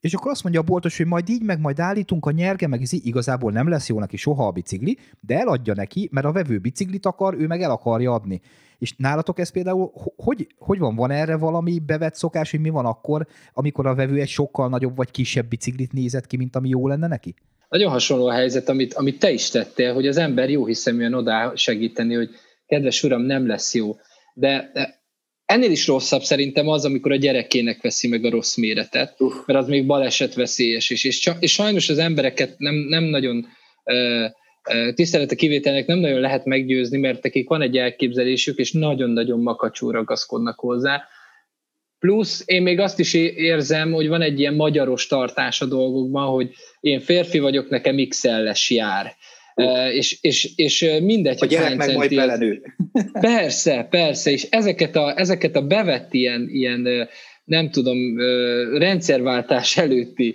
és akkor azt mondja a boltos, hogy majd így, meg majd állítunk a nyerge, meg ez igazából nem lesz jó neki soha a bicikli, de eladja neki, mert a vevő biciklit akar, ő meg el akarja adni. És nálatok ez például, hogy, hogy van, van erre valami bevett szokás, hogy mi van akkor, amikor a vevő egy sokkal nagyobb vagy kisebb biciklit nézett ki, mint ami jó lenne neki? Nagyon hasonló a helyzet, amit, amit te is tettél, hogy az ember jó hiszeműen oda segíteni, hogy kedves uram, nem lesz jó. De ennél is rosszabb szerintem az, amikor a gyerekének veszi meg a rossz méretet, mert az még baleset veszélyes is. És, és sajnos az embereket nem, nem nagyon tisztelete kivételnek nem nagyon lehet meggyőzni, mert nekik van egy elképzelésük, és nagyon-nagyon makacsú ragaszkodnak hozzá. Plusz én még azt is érzem, hogy van egy ilyen magyaros tartás a dolgokban, hogy én férfi vagyok, nekem XL-es jár. Uh, és, és, és mindegy, a gyerek meg majd belenő. Persze, persze, és ezeket a, ezeket a bevett ilyen, ilyen nem tudom, rendszerváltás előtti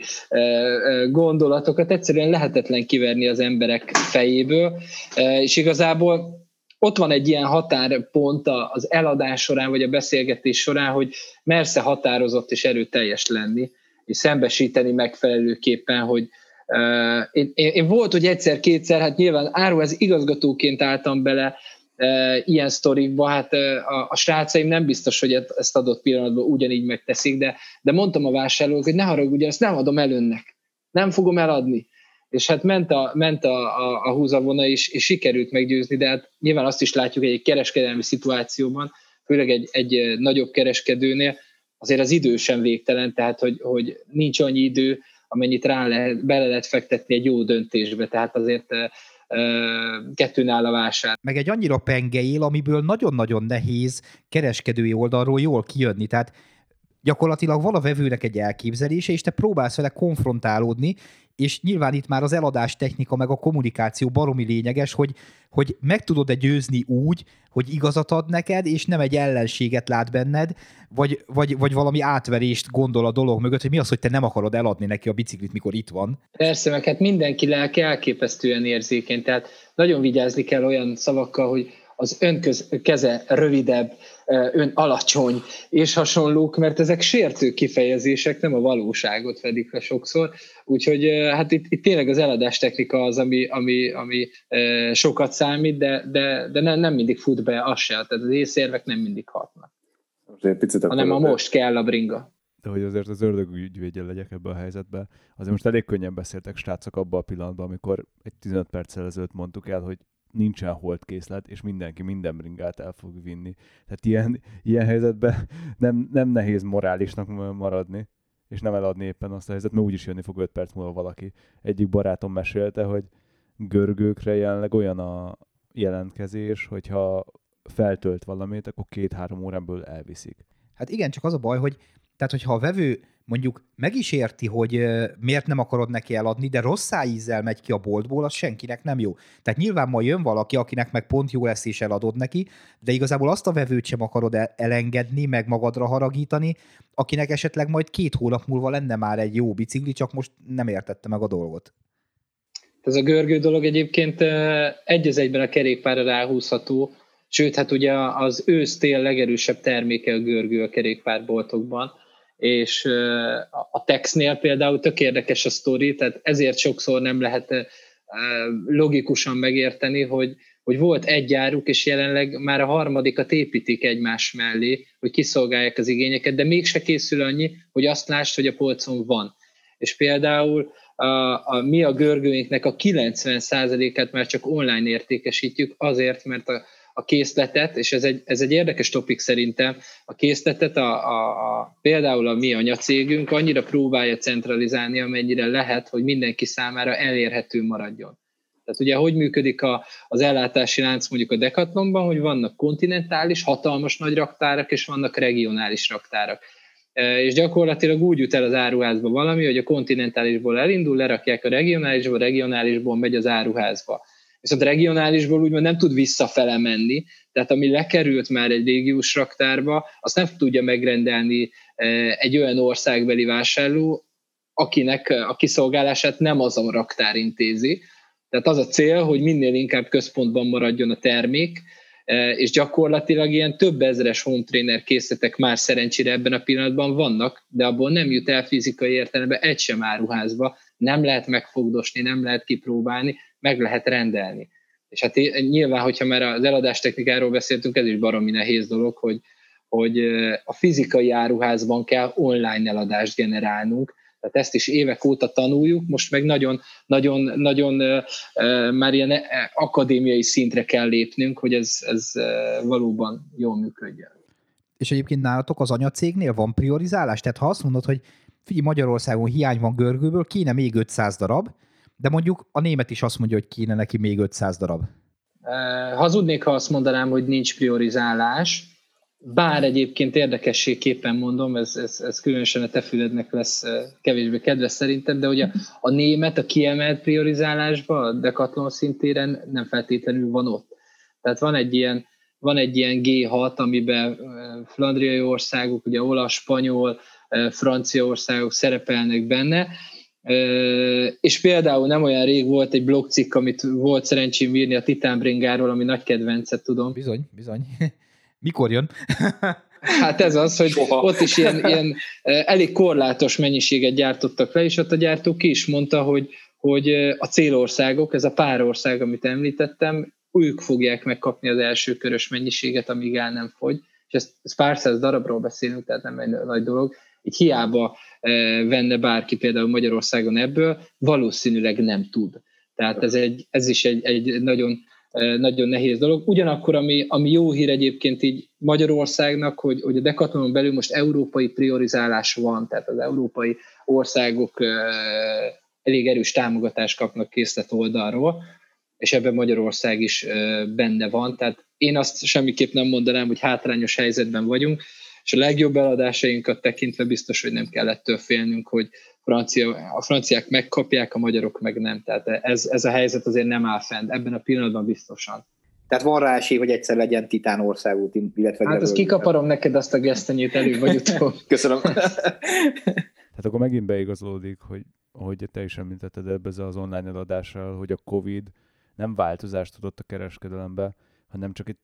gondolatokat egyszerűen lehetetlen kiverni az emberek fejéből, és igazából ott van egy ilyen határpont az eladás során, vagy a beszélgetés során, hogy mersze határozott és erőteljes lenni, és szembesíteni megfelelőképpen, hogy én, én, én volt, hogy egyszer-kétszer, hát nyilván ez igazgatóként álltam bele ilyen sztorikba, hát a, a srácaim nem biztos, hogy ezt adott pillanatban ugyanígy megteszik, de, de mondtam a vásárlók, hogy ne haragudj, ezt nem adom el önnek, nem fogom eladni. És hát ment a, ment a, a, a húzavona is, és sikerült meggyőzni, de hát nyilván azt is látjuk egy kereskedelmi szituációban, főleg egy, egy nagyobb kereskedőnél, azért az idő sem végtelen, tehát hogy, hogy nincs annyi idő, amennyit rá lehet, bele lehet fektetni egy jó döntésbe, tehát azért kettőn a vásár. Meg egy annyira penge él, amiből nagyon-nagyon nehéz kereskedői oldalról jól kijönni. Tehát gyakorlatilag van a vevőnek egy elképzelése, és te próbálsz vele konfrontálódni, és nyilván itt már az eladás technika, meg a kommunikáció baromi lényeges, hogy, hogy meg tudod-e győzni úgy, hogy igazat ad neked, és nem egy ellenséget lát benned, vagy, vagy, vagy valami átverést gondol a dolog mögött, hogy mi az, hogy te nem akarod eladni neki a biciklit, mikor itt van. Persze, meg hát mindenki lelke elképesztően érzékeny, tehát nagyon vigyázni kell olyan szavakkal, hogy az önköz, keze rövidebb, ön alacsony és hasonlók, mert ezek sértő kifejezések, nem a valóságot fedik le sokszor. Úgyhogy hát itt, itt tényleg az eladás technika az, ami, ami, ami sokat számít, de, de, de nem, nem mindig fut be az se, tehát az észérvek nem mindig hatnak. Most picit hanem a most kell a bringa. De hogy azért az ördög ügyvédje legyek ebbe a helyzetbe, azért most elég könnyen beszéltek srácok abban a pillanatban, amikor egy 15 perccel ezelőtt mondtuk el, hogy nincsen holdkészlet, és mindenki minden bringát el fog vinni. Tehát ilyen, ilyen helyzetben nem, nem nehéz morálisnak maradni, és nem eladni éppen azt a helyzet, mert úgyis jönni fog 5 perc múlva valaki. Egyik barátom mesélte, hogy görgőkre jelenleg olyan a jelentkezés, hogyha feltölt valamit, akkor két-három órán elviszik. Hát igen, csak az a baj, hogy tehát, hogyha a vevő mondjuk meg is érti, hogy miért nem akarod neki eladni, de rossz ízzel megy ki a boltból, az senkinek nem jó. Tehát nyilván ma jön valaki, akinek meg pont jó lesz és eladod neki, de igazából azt a vevőt sem akarod elengedni, meg magadra haragítani, akinek esetleg majd két hónap múlva lenne már egy jó bicikli, csak most nem értette meg a dolgot. Ez a görgő dolog egyébként egy az egyben a kerékpára ráhúzható, sőt, hát ugye az ősztél legerősebb terméke a görgő a kerékpárboltokban, és a Texnél például tök érdekes a sztori, tehát ezért sokszor nem lehet logikusan megérteni, hogy, hogy volt egy áruk, és jelenleg már a harmadikat építik egymás mellé, hogy kiszolgálják az igényeket, de mégse készül annyi, hogy azt lásd, hogy a polcon van. És például a, a, mi a görgőinknek a 90%-át már csak online értékesítjük, azért, mert a, a készletet, és ez egy, ez egy érdekes topik szerintem, a készletet a, a, a, például a mi anyacégünk annyira próbálja centralizálni, amennyire lehet, hogy mindenki számára elérhető maradjon. Tehát ugye hogy működik a, az ellátási lánc mondjuk a Decathlonban, hogy vannak kontinentális, hatalmas nagy raktárak, és vannak regionális raktárak. E, és gyakorlatilag úgy jut el az áruházba valami, hogy a kontinentálisból elindul, lerakják a regionálisba, a regionálisból megy az áruházba viszont regionálisból úgymond nem tud visszafele menni, tehát ami lekerült már egy régiós raktárba, azt nem tudja megrendelni e, egy olyan országbeli vásárló, akinek a kiszolgálását nem az a raktár intézi. Tehát az a cél, hogy minél inkább központban maradjon a termék, e, és gyakorlatilag ilyen több ezeres home trainer készletek már szerencsére ebben a pillanatban vannak, de abból nem jut el fizikai értelemben egy sem áruházba, nem lehet megfogdosni, nem lehet kipróbálni, meg lehet rendelni. És hát nyilván, hogyha már az eladás technikáról beszéltünk, ez is baromi nehéz dolog, hogy, hogy a fizikai áruházban kell online eladást generálnunk, tehát ezt is évek óta tanuljuk, most meg nagyon, nagyon, nagyon már ilyen akadémiai szintre kell lépnünk, hogy ez, ez valóban jól működjön. És egyébként nálatok az anyacégnél van priorizálás? Tehát ha azt mondod, hogy figyelj, Magyarországon hiány van görgőből, kéne még 500 darab, de mondjuk a német is azt mondja, hogy kéne neki még 500 darab. Hazudnék, ha azt mondanám, hogy nincs priorizálás, bár egyébként érdekességképpen mondom, ez, ez, ez különösen a te fülednek lesz kevésbé kedves szerintem, de ugye a német a kiemelt priorizálásban, a Decathlon szintéren nem feltétlenül van ott. Tehát van egy ilyen, van egy ilyen G6, amiben flandriai országok, ugye olasz, spanyol, francia országok szerepelnek benne, és például nem olyan rég volt egy blogcikk, amit volt szerencsém írni a Titán Bringáról, ami nagy kedvencet tudom. Bizony, bizony. Mikor jön? Hát ez az, hogy Soha. ott is ilyen, ilyen elég korlátos mennyiséget gyártottak le, és ott a gyártó ki is mondta, hogy, hogy a célországok, ez a pár ország, amit említettem, ők fogják megkapni az első körös mennyiséget, amíg el nem fogy, és ezt, ezt pár száz darabról beszélünk, tehát nem egy nagy dolog, így hiába venne bárki például Magyarországon ebből, valószínűleg nem tud. Tehát ez, egy, ez is egy, egy nagyon, nagyon nehéz dolog. Ugyanakkor, ami, ami jó hír egyébként így Magyarországnak, hogy, hogy a Decathlonon belül most európai priorizálás van, tehát az európai országok elég erős támogatást kapnak készlet oldalról, és ebben Magyarország is benne van, tehát én azt semmiképp nem mondanám, hogy hátrányos helyzetben vagyunk, és a legjobb eladásainkat tekintve biztos, hogy nem kell ettől félnünk, hogy francia, a franciák megkapják, a magyarok meg nem. Tehát ez, ez a helyzet azért nem áll fent, ebben a pillanatban biztosan. Tehát van rá esély, hogy egyszer legyen titán országút, illetve... Hát azt kikaparom neked azt a gesztenyét előbb vagy utóbb. Köszönöm. Tehát akkor megint beigazolódik, hogy ahogy te is említetted ebbe az online eladással, hogy a Covid nem változást tudott a kereskedelembe, hanem csak egy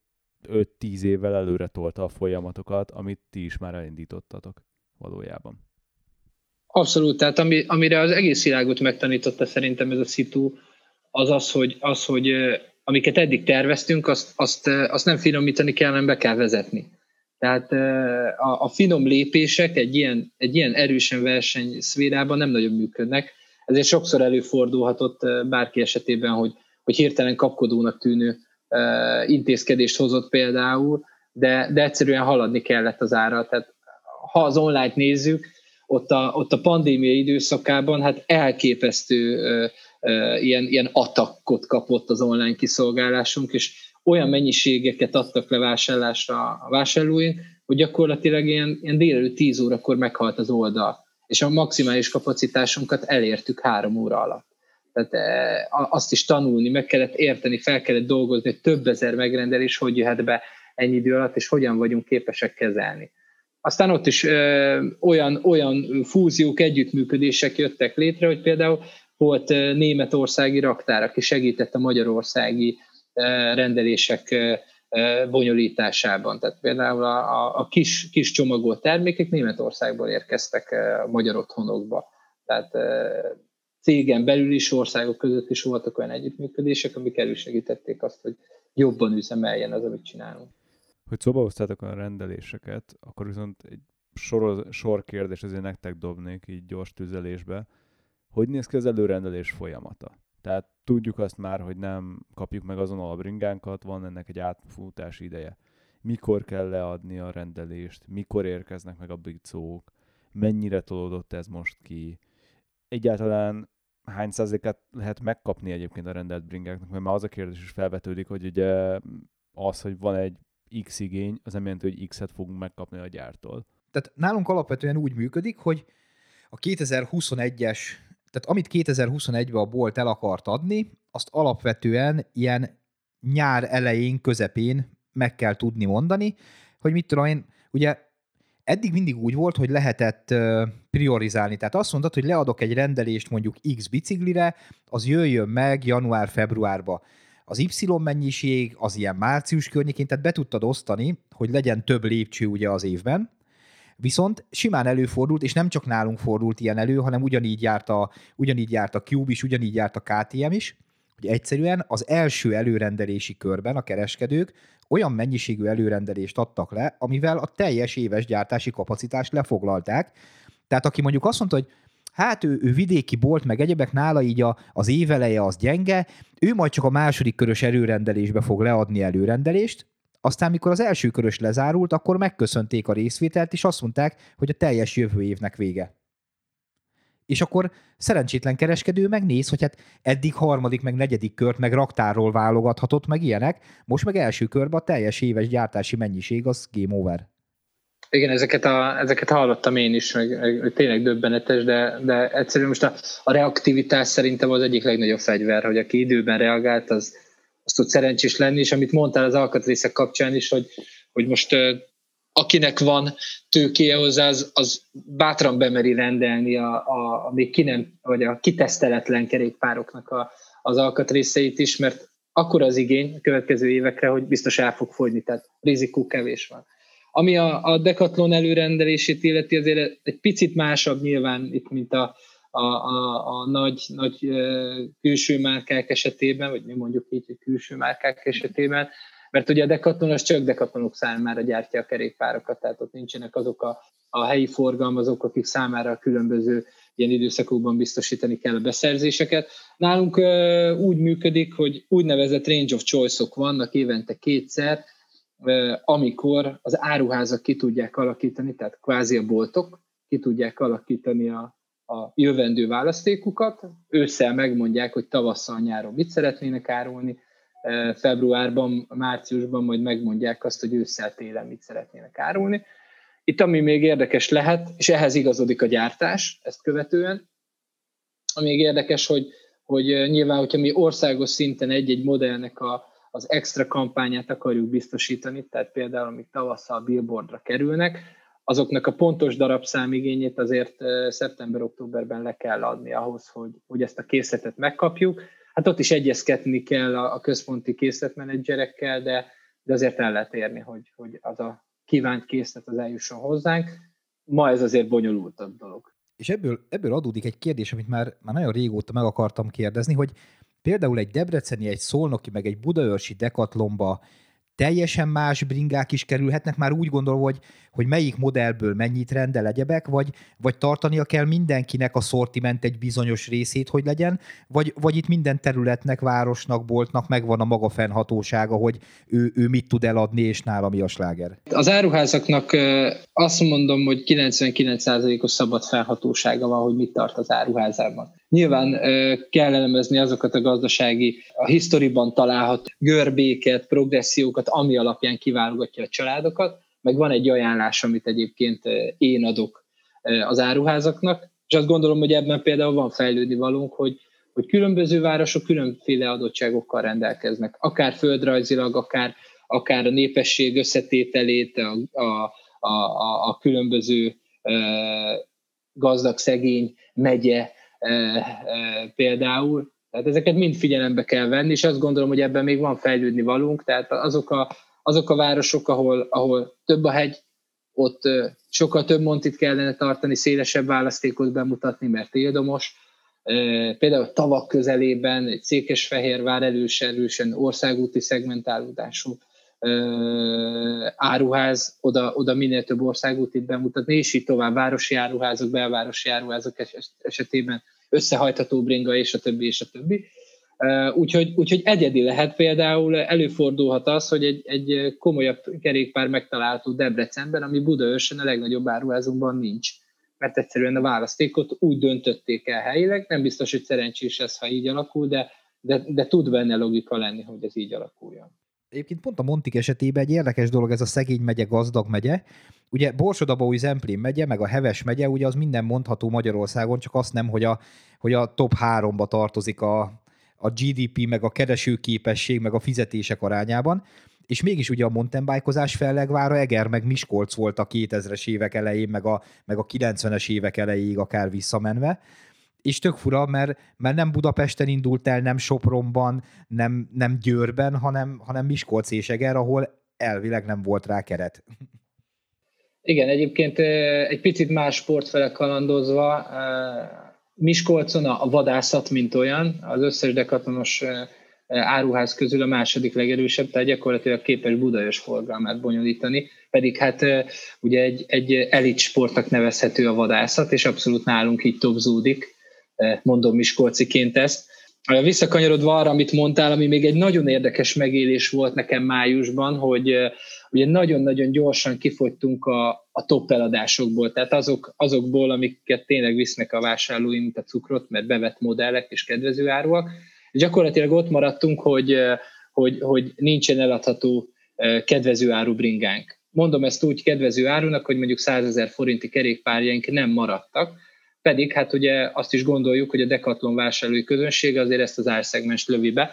5-10 évvel előre tolta a folyamatokat, amit ti is már elindítottatok valójában. Abszolút, tehát ami, amire az egész világot megtanította szerintem ez a szitu, az az, hogy, az, hogy amiket eddig terveztünk, azt, azt, azt nem finomítani kell, hanem be kell vezetni. Tehát a, a finom lépések egy ilyen, egy ilyen erősen versenyszférában nem nagyon működnek, ezért sokszor előfordulhatott bárki esetében, hogy, hogy hirtelen kapkodónak tűnő intézkedést hozott például, de, de egyszerűen haladni kellett az ára. Tehát ha az online nézzük, ott a, ott a pandémia időszakában hát elképesztő ö, ö, ilyen, ilyen attakkot kapott az online kiszolgálásunk, és olyan mennyiségeket adtak le vásárlásra a vásárlóink, hogy gyakorlatilag ilyen, ilyen délelőtt 10 órakor meghalt az oldal, és a maximális kapacitásunkat elértük három óra alatt. Tehát e, azt is tanulni, meg kellett érteni, fel kellett dolgozni, hogy több ezer megrendelés hogy jöhet be ennyi idő alatt, és hogyan vagyunk képesek kezelni. Aztán ott is ö, olyan, olyan fúziók, együttműködések jöttek létre, hogy például volt németországi raktár, aki segített a magyarországi rendelések bonyolításában. Tehát például a, a, a kis, kis csomagolt termékek Németországból érkeztek a magyar otthonokba. Tehát cégen belül is, országok között is voltak olyan együttműködések, amik elősegítették azt, hogy jobban üzemeljen az, amit csinálunk. Hogy szóba hoztátok a rendeléseket, akkor viszont egy sor, sor kérdés azért nektek dobnék így gyors tüzelésbe. Hogy néz ki az előrendelés folyamata? Tehát tudjuk azt már, hogy nem kapjuk meg azon a bringánkat, van ennek egy átfutási ideje. Mikor kell leadni a rendelést, mikor érkeznek meg a bicók, mennyire tolódott ez most ki, egyáltalán hány százalékát lehet megkapni egyébként a rendelt bringáknak, mert már az a kérdés is felvetődik, hogy ugye az, hogy van egy X igény, az nem jelenti, hogy X-et fogunk megkapni a gyártól. Tehát nálunk alapvetően úgy működik, hogy a 2021-es tehát amit 2021-ben a bolt el akart adni, azt alapvetően ilyen nyár elején, közepén meg kell tudni mondani, hogy mit tudom én, ugye eddig mindig úgy volt, hogy lehetett priorizálni. Tehát azt mondod, hogy leadok egy rendelést mondjuk X biciklire, az jöjjön meg január-februárba. Az Y mennyiség az ilyen március környékén, tehát be tudtad osztani, hogy legyen több lépcső ugye az évben, Viszont simán előfordult, és nem csak nálunk fordult ilyen elő, hanem ugyanígy járt a, ugyanígy járt a Cube is, ugyanígy járt a KTM is, hogy egyszerűen az első előrendelési körben a kereskedők olyan mennyiségű előrendelést adtak le, amivel a teljes éves gyártási kapacitást lefoglalták. Tehát aki mondjuk azt mondta, hogy hát ő, ő vidéki bolt, meg egyebek, nála így a, az éveleje az gyenge, ő majd csak a második körös előrendelésbe fog leadni előrendelést, aztán, mikor az első körös lezárult, akkor megköszönték a részvételt, és azt mondták, hogy a teljes jövő évnek vége. És akkor szerencsétlen kereskedő megnéz, hogy hát eddig harmadik, meg negyedik kört, meg raktárról válogathatott, meg ilyenek, most meg első körben a teljes éves gyártási mennyiség az game over. Igen, ezeket, a, ezeket hallottam én is, meg, meg tényleg döbbenetes, de, de egyszerűen most a, a reaktivitás szerintem az egyik legnagyobb fegyver, hogy aki időben reagált, az, az tud szerencsés lenni, és amit mondtál az alkatrészek kapcsán is, hogy, hogy most akinek van tőkéje hozzá, az, az bátran bemeri rendelni a, a, a még ki nem, vagy a kiteszteletlen kerékpároknak a, az alkatrészeit is, mert akkor az igény a következő évekre, hogy biztos el fog fogyni, tehát rizikó kevés van. Ami a, a Decathlon előrendelését illeti, azért egy picit másabb nyilván itt, mint a, a, a, a nagy, nagy külső márkák esetében, vagy mi mondjuk így, hogy külső márkák esetében, mert ugye a Decathlon az csak Decathlonok számára gyártja a kerékpárokat, tehát ott nincsenek azok a, a helyi forgalmazók, akik számára a különböző ilyen időszakokban biztosítani kell a beszerzéseket. Nálunk uh, úgy működik, hogy úgynevezett range of choice-ok vannak évente kétszer, amikor az áruházak ki tudják alakítani, tehát kvázi a boltok ki tudják alakítani a, a jövendő választékukat, ősszel megmondják, hogy tavasszal, nyáron mit szeretnének árulni, februárban, márciusban majd megmondják azt, hogy ősszel, télen mit szeretnének árulni. Itt ami még érdekes lehet, és ehhez igazodik a gyártás ezt követően, ami még érdekes, hogy, hogy nyilván, hogyha mi országos szinten egy-egy modellnek a, az extra kampányát akarjuk biztosítani, tehát például amik tavasszal billboardra kerülnek, azoknak a pontos darabszámigényét azért szeptember-októberben le kell adni ahhoz, hogy, hogy ezt a készletet megkapjuk. Hát ott is egyezkedni kell a, a központi készletmenedzserekkel, de, de azért el lehet érni, hogy, hogy az a kívánt készlet az eljusson hozzánk. Ma ez azért bonyolultabb dolog. És ebből, ebből adódik egy kérdés, amit már, már nagyon régóta meg akartam kérdezni, hogy például egy debreceni, egy szolnoki, meg egy budaörsi dekatlomba teljesen más bringák is kerülhetnek, már úgy gondolva, hogy, hogy melyik modellből mennyit rendel egyebek, vagy, vagy tartania kell mindenkinek a szortiment egy bizonyos részét, hogy legyen, vagy, vagy itt minden területnek, városnak, boltnak megvan a maga fennhatósága, hogy ő, ő mit tud eladni, és nála mi a sláger. Az áruházaknak azt mondom, hogy 99%-os szabad felhatósága van, hogy mit tart az áruházában. Nyilván kell elemezni azokat a gazdasági, a historiban található görbéket, progressziókat, ami alapján kiválogatja a családokat, meg van egy ajánlás, amit egyébként én adok az áruházaknak, és azt gondolom, hogy ebben például van fejlődni valónk, hogy, hogy különböző városok különféle adottságokkal rendelkeznek, akár földrajzilag, akár, akár a népesség összetételét, a, a, a, a különböző gazdag-szegény megye például. Tehát ezeket mind figyelembe kell venni, és azt gondolom, hogy ebben még van fejlődni valunk, tehát azok a, azok a városok, ahol, ahol több a hegy, ott sokkal több montit kellene tartani, szélesebb választékot bemutatni, mert éldomos. Például tavak közelében egy Székesfehérvár elősen, erősen országúti szegmentálódású áruház, oda, oda minél több országútit bemutatni, és így tovább városi áruházak, belvárosi áruházak esetében összehajtható bringa, és a többi, és a többi. Úgyhogy, úgyhogy egyedi lehet például, előfordulhat az, hogy egy, egy komolyabb kerékpár megtalálható Debrecenben, ami Budaörsön a legnagyobb áruházunkban nincs. Mert egyszerűen a választékot úgy döntötték el helyileg, nem biztos, hogy szerencsés ez, ha így alakul, de, de, de tud benne logika lenni, hogy ez így alakuljon. Egyébként pont a Montik esetében egy érdekes dolog ez a szegény megye, gazdag megye. Ugye Borsodabaúj Zemplén megye, meg a Heves megye, ugye az minden mondható Magyarországon, csak azt nem, hogy a, hogy a top háromba tartozik a, a GDP, meg a keresőképesség, meg a fizetések arányában, és mégis ugye a mountainbikeozás fellegvára Eger meg Miskolc volt a 2000-es évek elején, meg a, meg a 90-es évek elejéig akár visszamenve, és tök fura, mert, mert nem Budapesten indult el, nem Sopronban, nem, nem Győrben, hanem, hanem Miskolc és Eger, ahol elvileg nem volt rá keret. Igen, egyébként egy picit más sportfele kalandozva, Miskolcon a vadászat, mint olyan, az összes dekatonos áruház közül a második legerősebb, tehát gyakorlatilag képes Budajos forgalmát bonyolítani, pedig hát ugye egy, egy elit sportnak nevezhető a vadászat, és abszolút nálunk így topzódik, mondom Miskolciként ezt. Visszakanyarodva arra, amit mondtál, ami még egy nagyon érdekes megélés volt nekem májusban, hogy ugye nagyon-nagyon gyorsan kifogytunk a, a top eladásokból, tehát azok, azokból, amiket tényleg visznek a vásárlói, mint a cukrot, mert bevett modellek és kedvező áruak. Gyakorlatilag ott maradtunk, hogy, hogy, hogy nincsen eladható kedvező áru bringánk. Mondom ezt úgy kedvező árunak, hogy mondjuk 100 ezer forinti kerékpárjaink nem maradtak, pedig hát ugye azt is gondoljuk, hogy a Decathlon vásárlói közönsége azért ezt az árszegmest lövi be,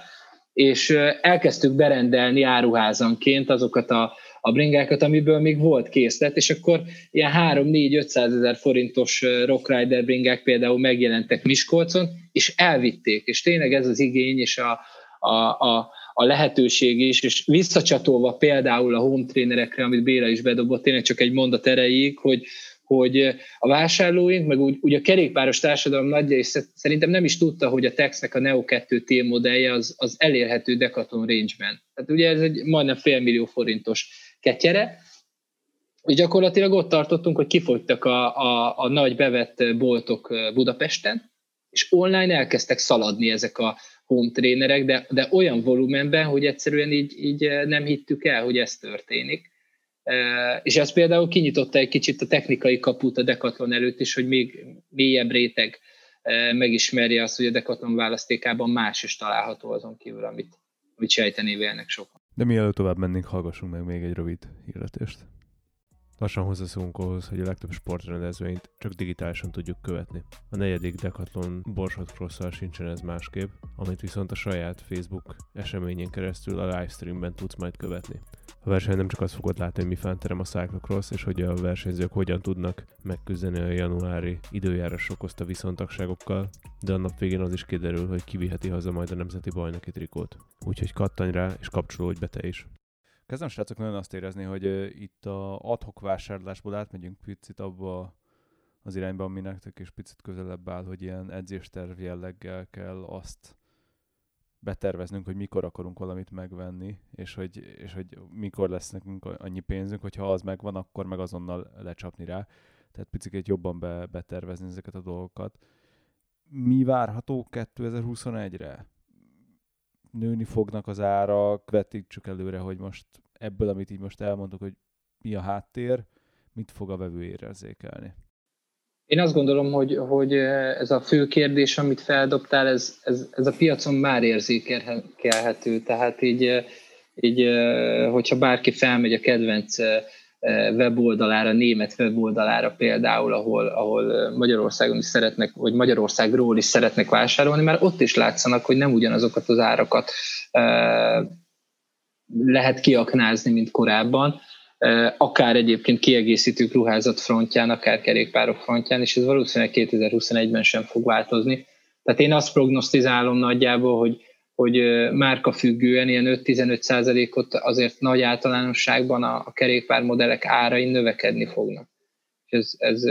és elkezdtük berendelni áruházanként azokat a, a bringákat, amiből még volt készlet, és akkor ilyen 3-4-500 ezer forintos Rock Rider bringák például megjelentek Miskolcon, és elvitték, és tényleg ez az igény és a, a, a, a lehetőség is, és visszacsatolva például a home trainerekre, amit Béla is bedobott, tényleg csak egy mondat erejéig, hogy hogy a vásárlóink, meg úgy, úgy a kerékpáros társadalom nagyja, és szerintem nem is tudta, hogy a Texnek a Neo 2 T modellje az, az elérhető Decathlon range-ben. Tehát ugye ez egy majdnem félmillió forintos ketyere, és gyakorlatilag ott tartottunk, hogy kifogytak a, a, a nagy bevett boltok Budapesten, és online elkezdtek szaladni ezek a home trénerek, de, de olyan volumenben, hogy egyszerűen így, így nem hittük el, hogy ez történik. És ez például kinyitotta egy kicsit a technikai kaput a Decathlon előtt is, hogy még mélyebb réteg megismerje azt, hogy a Decathlon választékában más is található azon kívül, amit, amit sejteni vélnek sokan. De mielőtt tovább mennénk, hallgassunk meg még egy rövid hirdetést. Lassan hozzászólunk ahhoz, hogy a legtöbb sportrendezvényt csak digitálisan tudjuk követni. A negyedik Decathlon Borsod cross sincsen ez másképp, amit viszont a saját Facebook eseményén keresztül a livestreamben tudsz majd követni. A verseny nem csak azt fogod látni, hogy mi fánterem a Cyclocross, és hogy a versenyzők hogyan tudnak megküzdeni a januári időjárás okozta viszontagságokkal, de a nap végén az is kiderül, hogy kiviheti haza majd a nemzeti bajnoki trikót. Úgyhogy kattanj rá, és kapcsolódj be te is. Kezdem srácok nagyon azt érezni, hogy itt a adhok vásárlásból átmegyünk picit abba az irányba, ami nektek is picit közelebb áll, hogy ilyen edzésterv jelleggel kell azt beterveznünk, hogy mikor akarunk valamit megvenni, és hogy, és hogy mikor lesz nekünk annyi pénzünk, hogyha az megvan, akkor meg azonnal lecsapni rá. Tehát picit jobban be, betervezni ezeket a dolgokat. Mi várható 2021-re? nőni fognak az árak, vetítsük előre, hogy most ebből, amit így most elmondok, hogy mi a háttér, mit fog a vevő érzékelni? Én azt gondolom, hogy, hogy ez a fő kérdés, amit feldobtál, ez, ez, ez a piacon már érzékelhető. Tehát így, így, hogyha bárki felmegy a kedvenc weboldalára, német weboldalára például, ahol, ahol Magyarországon is szeretnek, vagy Magyarországról is szeretnek vásárolni, mert ott is látszanak, hogy nem ugyanazokat az árakat lehet kiaknázni, mint korábban, akár egyébként kiegészítők ruházat frontján, akár kerékpárok frontján, és ez valószínűleg 2021-ben sem fog változni. Tehát én azt prognosztizálom nagyjából, hogy hogy márka függően ilyen 5-15 százalékot azért nagy általánosságban a, a kerékpármodellek árai növekedni fognak. Ez, ez,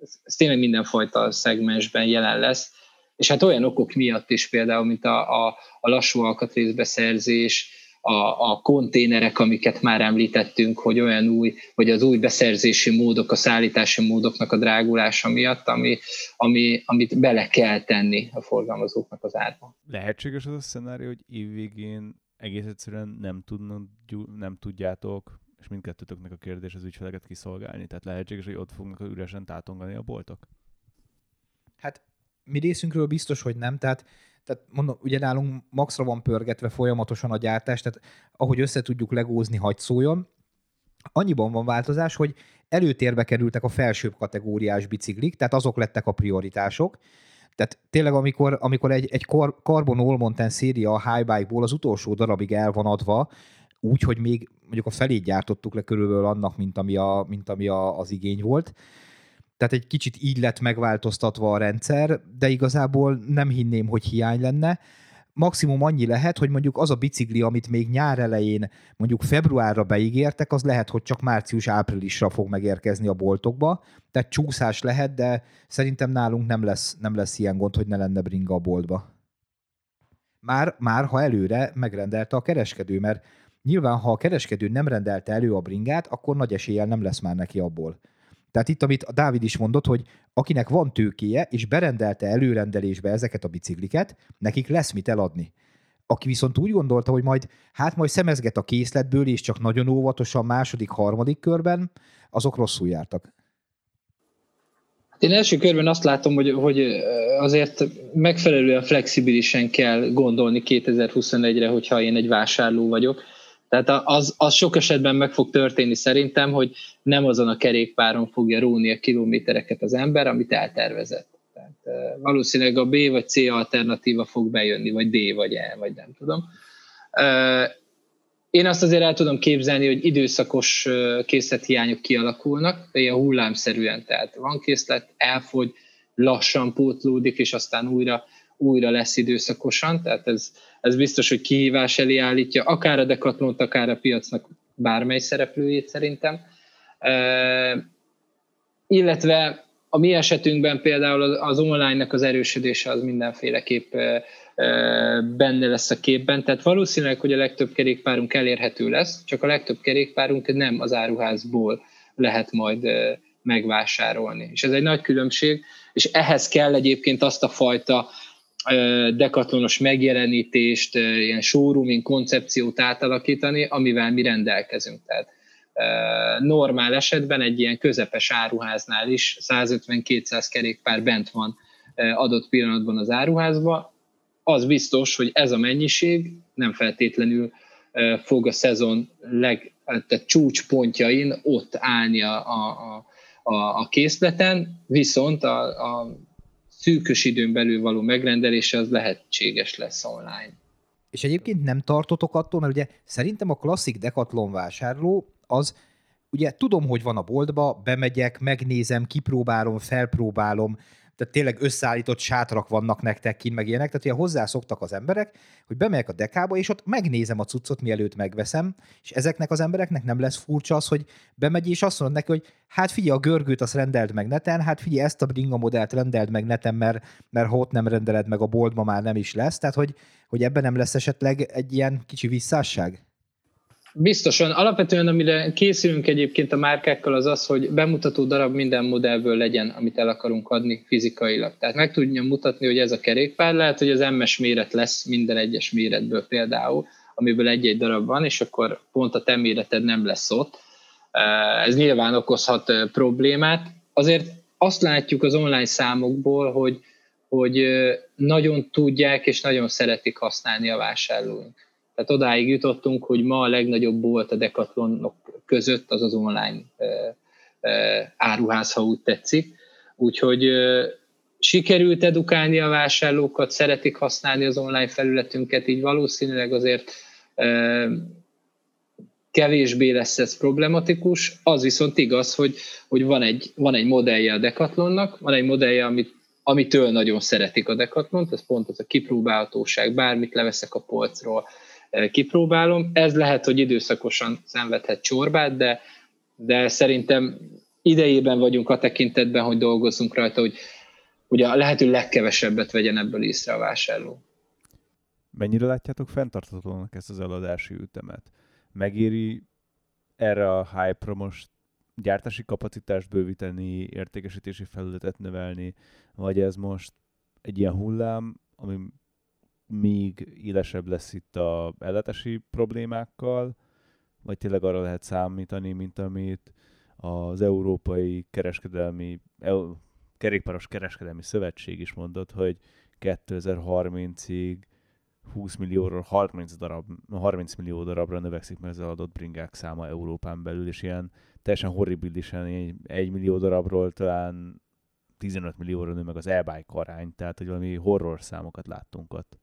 ez, ez tényleg mindenfajta szegmensben jelen lesz. És hát olyan okok miatt is például, mint a, a, a lassú alkatrészbeszerzés, a, a konténerek, amiket már említettünk, hogy olyan új, vagy az új beszerzési módok, a szállítási módoknak a drágulása miatt, ami, ami, amit bele kell tenni a forgalmazóknak az árba. Lehetséges az a szenárió, hogy évvégén egész egyszerűen nem, tudnak, nem tudjátok, és mindkettőtöknek a kérdés az ügyfeleket kiszolgálni, tehát lehetséges, hogy ott fognak üresen tátongani a boltok? Hát mi részünkről biztos, hogy nem, tehát tehát mondom, ugye nálunk maxra van pörgetve folyamatosan a gyártás, tehát ahogy össze tudjuk legózni, hagy szóljon. Annyiban van változás, hogy előtérbe kerültek a felsőbb kategóriás biciklik, tehát azok lettek a prioritások. Tehát tényleg, amikor, amikor egy, egy Carbon All Mountain széria a high bike-ból az utolsó darabig el van adva, úgy, hogy még mondjuk a felét gyártottuk le körülbelül annak, mint ami, a, mint ami a, az igény volt tehát egy kicsit így lett megváltoztatva a rendszer, de igazából nem hinném, hogy hiány lenne. Maximum annyi lehet, hogy mondjuk az a bicikli, amit még nyár elején, mondjuk februárra beígértek, az lehet, hogy csak március-áprilisra fog megérkezni a boltokba. Tehát csúszás lehet, de szerintem nálunk nem lesz, nem lesz ilyen gond, hogy ne lenne bringa a boltba. Már, már ha előre megrendelte a kereskedő, mert nyilván, ha a kereskedő nem rendelte elő a bringát, akkor nagy eséllyel nem lesz már neki abból. Tehát itt, amit a Dávid is mondott, hogy akinek van tőkéje, és berendelte előrendelésbe ezeket a bicikliket, nekik lesz mit eladni. Aki viszont úgy gondolta, hogy majd, hát majd szemezget a készletből, és csak nagyon óvatosan második, harmadik körben, azok rosszul jártak. Én első körben azt látom, hogy, hogy azért megfelelően flexibilisen kell gondolni 2021-re, hogyha én egy vásárló vagyok tehát az, az sok esetben meg fog történni szerintem, hogy nem azon a kerékpáron fogja róni a kilométereket az ember, amit eltervezett. Tehát valószínűleg a B vagy C alternatíva fog bejönni, vagy D vagy E, vagy nem tudom. Én azt azért el tudom képzelni, hogy időszakos készlethiányok kialakulnak, de ilyen hullámszerűen, tehát van készlet, elfogy, lassan pótlódik, és aztán újra, újra lesz időszakosan, tehát ez, ez biztos, hogy kihívás elé állítja akár a dekatlont, akár a piacnak bármely szereplőjét szerintem. illetve a mi esetünkben például az online-nak az erősödése az mindenféleképp benne lesz a képben, tehát valószínűleg, hogy a legtöbb kerékpárunk elérhető lesz, csak a legtöbb kerékpárunk nem az áruházból lehet majd megvásárolni. És ez egy nagy különbség, és ehhez kell egyébként azt a fajta dekatlonos megjelenítést, ilyen showrooming koncepciót átalakítani, amivel mi rendelkezünk. Tehát normál esetben egy ilyen közepes áruháznál is 150-200 kerékpár bent van adott pillanatban az áruházba, az biztos, hogy ez a mennyiség nem feltétlenül fog a szezon leg, tehát csúcspontjain ott állni a, a, a, a készleten, viszont a, a szűkös időn belül való megrendelése az lehetséges lesz online. És egyébként nem tartotok attól, mert ugye szerintem a klasszik Decathlon vásárló az ugye tudom, hogy van a boltba, bemegyek, megnézem, kipróbálom, felpróbálom, tehát tényleg összeállított sátrak vannak nektek kint, meg ilyenek, tehát ugye hozzászoktak az emberek, hogy bemegyek a dekába, és ott megnézem a cuccot, mielőtt megveszem, és ezeknek az embereknek nem lesz furcsa az, hogy bemegy, és azt mondod neki, hogy hát figyelj, a görgőt azt rendeld meg neten, hát figyelj, ezt a bringa modellt rendeld meg neten, mert, mert ha ott nem rendeled meg a boltba, már nem is lesz, tehát hogy, hogy ebben nem lesz esetleg egy ilyen kicsi visszásság? Biztosan. Alapvetően, amire készülünk egyébként a márkákkal, az az, hogy bemutató darab minden modellből legyen, amit el akarunk adni fizikailag. Tehát meg tudjam mutatni, hogy ez a kerékpár lehet, hogy az MS méret lesz minden egyes méretből például, amiből egy-egy darab van, és akkor pont a te méreted nem lesz ott. Ez nyilván okozhat problémát. Azért azt látjuk az online számokból, hogy, hogy nagyon tudják és nagyon szeretik használni a vásárlóink tehát odáig jutottunk, hogy ma a legnagyobb bolt a Decathlonok között az az online áruház, ha úgy tetszik. Úgyhogy sikerült edukálni a vásárlókat, szeretik használni az online felületünket, így valószínűleg azért kevésbé lesz ez problematikus. Az viszont igaz, hogy, hogy van, egy, van egy modellje a Decathlonnak, van egy modellje, amit, amitől nagyon szeretik a Decathlont, ez pont az a kipróbálhatóság, bármit leveszek a polcról, kipróbálom. Ez lehet, hogy időszakosan szenvedhet csorbát, de, de szerintem idejében vagyunk a tekintetben, hogy dolgozzunk rajta, hogy ugye a lehető legkevesebbet vegyen ebből észre a vásárló. Mennyire látjátok fenntarthatónak ezt az eladási ütemet? Megéri erre a hype-ra most gyártási kapacitást bővíteni, értékesítési felületet növelni, vagy ez most egy ilyen hullám, ami még élesebb lesz itt a ellátási problémákkal, vagy tényleg arra lehet számítani, mint amit az Európai Kereskedelmi, Kerékpáros Kereskedelmi Szövetség is mondott, hogy 2030-ig 20 millióról 30, darab, 30 millió darabra növekszik meg az eladott bringák száma Európán belül, és ilyen teljesen horribilisen 1 millió darabról talán 15 millióra nő meg az e-bike arány, tehát hogy valami horror számokat láttunk ott.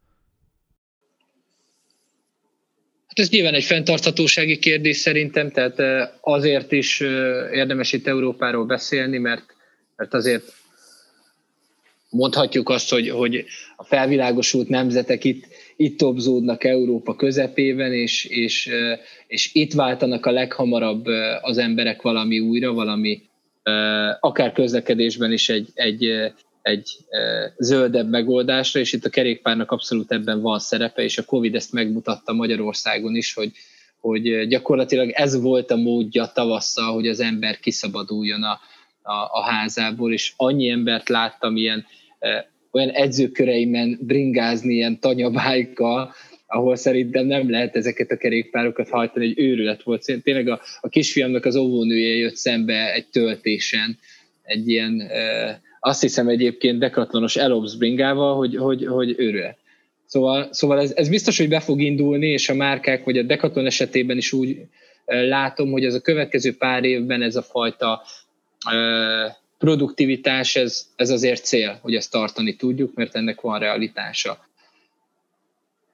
Hát ez nyilván egy fenntarthatósági kérdés szerintem, tehát azért is érdemes itt Európáról beszélni, mert, mert azért mondhatjuk azt, hogy, hogy a felvilágosult nemzetek itt, itt tobzódnak Európa közepében, és, és, és itt váltanak a leghamarabb az emberek valami újra, valami akár közlekedésben is egy, egy, egy zöldebb megoldásra, és itt a kerékpárnak abszolút ebben van szerepe, és a Covid ezt megmutatta Magyarországon is, hogy, hogy gyakorlatilag ez volt a módja tavasszal, hogy az ember kiszabaduljon a, a, a házából, és annyi embert láttam ilyen olyan edzőköreimen bringázni ilyen tanyabájkkal, ahol szerintem nem lehet ezeket a kerékpárokat hajtani, egy őrület volt. Tényleg a, a kisfiamnak az óvónője jött szembe egy töltésen, egy ilyen azt hiszem egyébként dekatlonos Elobs bringával, hogy, hogy, hogy őrület. Szóval, szóval ez, ez biztos, hogy be fog indulni, és a márkák, vagy a Decathlon esetében is úgy látom, hogy ez a következő pár évben ez a fajta produktivitás, ez, ez azért cél, hogy ezt tartani tudjuk, mert ennek van realitása.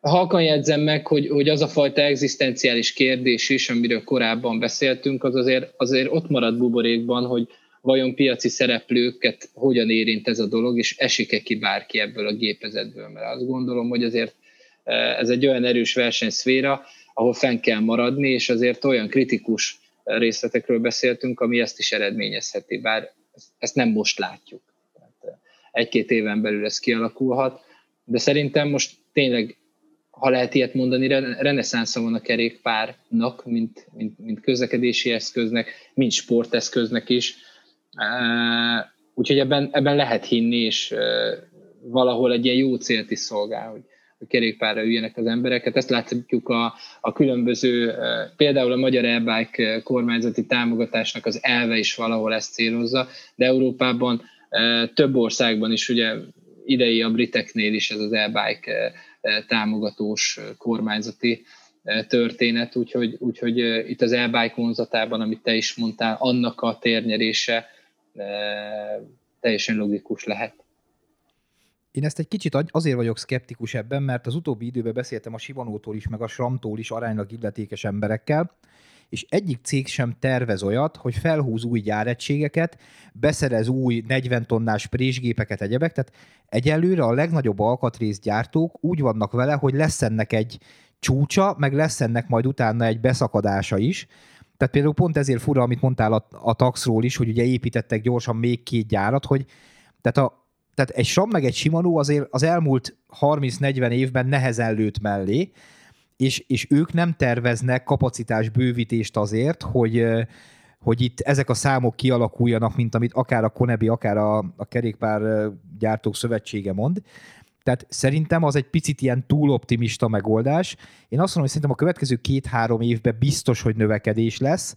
Halkan jegyzem meg, hogy, hogy az a fajta egzisztenciális kérdés is, amiről korábban beszéltünk, az azért, azért ott marad buborékban, hogy, vajon piaci szereplőket hogyan érint ez a dolog, és esik-e ki bárki ebből a gépezetből. Mert azt gondolom, hogy azért e, ez egy olyan erős versenyszféra, ahol fenn kell maradni, és azért olyan kritikus részletekről beszéltünk, ami ezt is eredményezheti. Bár ezt nem most látjuk. Egy-két éven belül ez kialakulhat, de szerintem most tényleg, ha lehet ilyet mondani, reneszánsza van a kerékpárnak, mint, mint, mint közlekedési eszköznek, mint sporteszköznek is. Úgyhogy ebben, ebben lehet hinni, és valahol egy ilyen jó célt is szolgál, hogy a kerékpárra üljenek az embereket. Hát ezt látjuk a, a különböző, például a Magyar Airbike kormányzati támogatásnak az elve is valahol ezt célozza, de Európában több országban is, ugye idei a briteknél is ez az Airbike támogatós kormányzati történet, úgyhogy, úgyhogy itt az Airbike vonzatában, amit te is mondtál, annak a térnyerése teljesen logikus lehet. Én ezt egy kicsit azért vagyok szkeptikus ebben, mert az utóbbi időben beszéltem a Sivanótól is, meg a Sramtól is aránylag illetékes emberekkel, és egyik cég sem tervez olyat, hogy felhúz új gyáregységeket, beszerez új 40 tonnás présgépeket, egyebek, tehát egyelőre a legnagyobb alkatrészgyártók úgy vannak vele, hogy lesz ennek egy csúcsa, meg lesz ennek majd utána egy beszakadása is, tehát például pont ezért fura, amit mondtál a, a taxról is, hogy ugye építettek gyorsan még két gyárat, hogy tehát a, tehát egy SRAM meg egy Shimano azért az elmúlt 30-40 évben nehezen lőtt mellé, és, és ők nem terveznek kapacitás bővítést azért, hogy, hogy itt ezek a számok kialakuljanak, mint amit akár a Konebi, akár a, a kerékpár gyártók szövetsége mond. Tehát szerintem az egy picit ilyen túl optimista megoldás. Én azt mondom, hogy szerintem a következő két-három évben biztos, hogy növekedés lesz,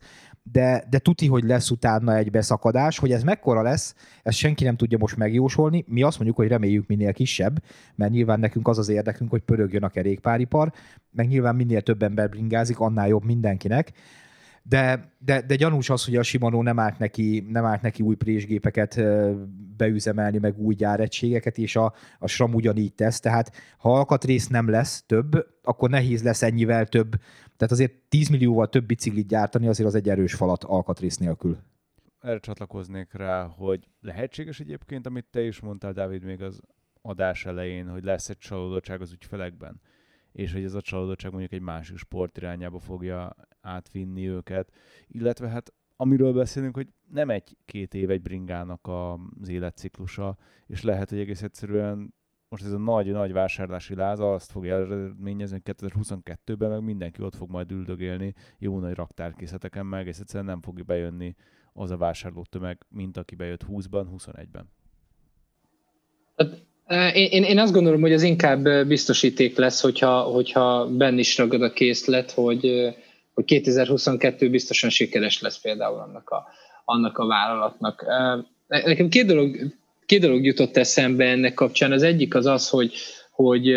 de, de tuti, hogy lesz utána egy beszakadás, hogy ez mekkora lesz, ezt senki nem tudja most megjósolni. Mi azt mondjuk, hogy reméljük minél kisebb, mert nyilván nekünk az az érdekünk, hogy pörögjön a kerékpáripar, meg nyilván minél több ember bringázik, annál jobb mindenkinek. De, de, de gyanús az, hogy a Shimano nem állt neki, nem állt neki új présgépeket beüzemelni, meg új gyáregységeket, és a, a SRAM ugyanígy tesz, tehát ha alkatrész nem lesz több, akkor nehéz lesz ennyivel több tehát azért 10 millióval több biciklit gyártani azért az egy erős falat alkatrész nélkül. Erre csatlakoznék rá, hogy lehetséges egyébként, amit te is mondtál, Dávid, még az adás elején, hogy lesz egy csalódottság az ügyfelekben, és hogy ez a csalódottság mondjuk egy másik sport irányába fogja átvinni őket, illetve hát amiről beszélünk, hogy nem egy-két év egy bringának az életciklusa, és lehet, hogy egész egyszerűen most ez a nagy-nagy vásárlási láza azt fogja eredményezni, hogy 2022-ben meg mindenki ott fog majd üldögélni jó nagy raktárkészleteken, meg egész egyszerűen nem fog bejönni az a vásárlótömeg, mint aki bejött 20-ban, 21-ben. Hát, e, én, én azt gondolom, hogy az inkább biztosíték lesz, hogyha, hogyha benn is ragad a készlet, hogy, hogy 2022 biztosan sikeres lesz például annak a, annak a vállalatnak. Nekem két dolog két dolog jutott eszembe ennek kapcsán. Az egyik az az, hogy, hogy,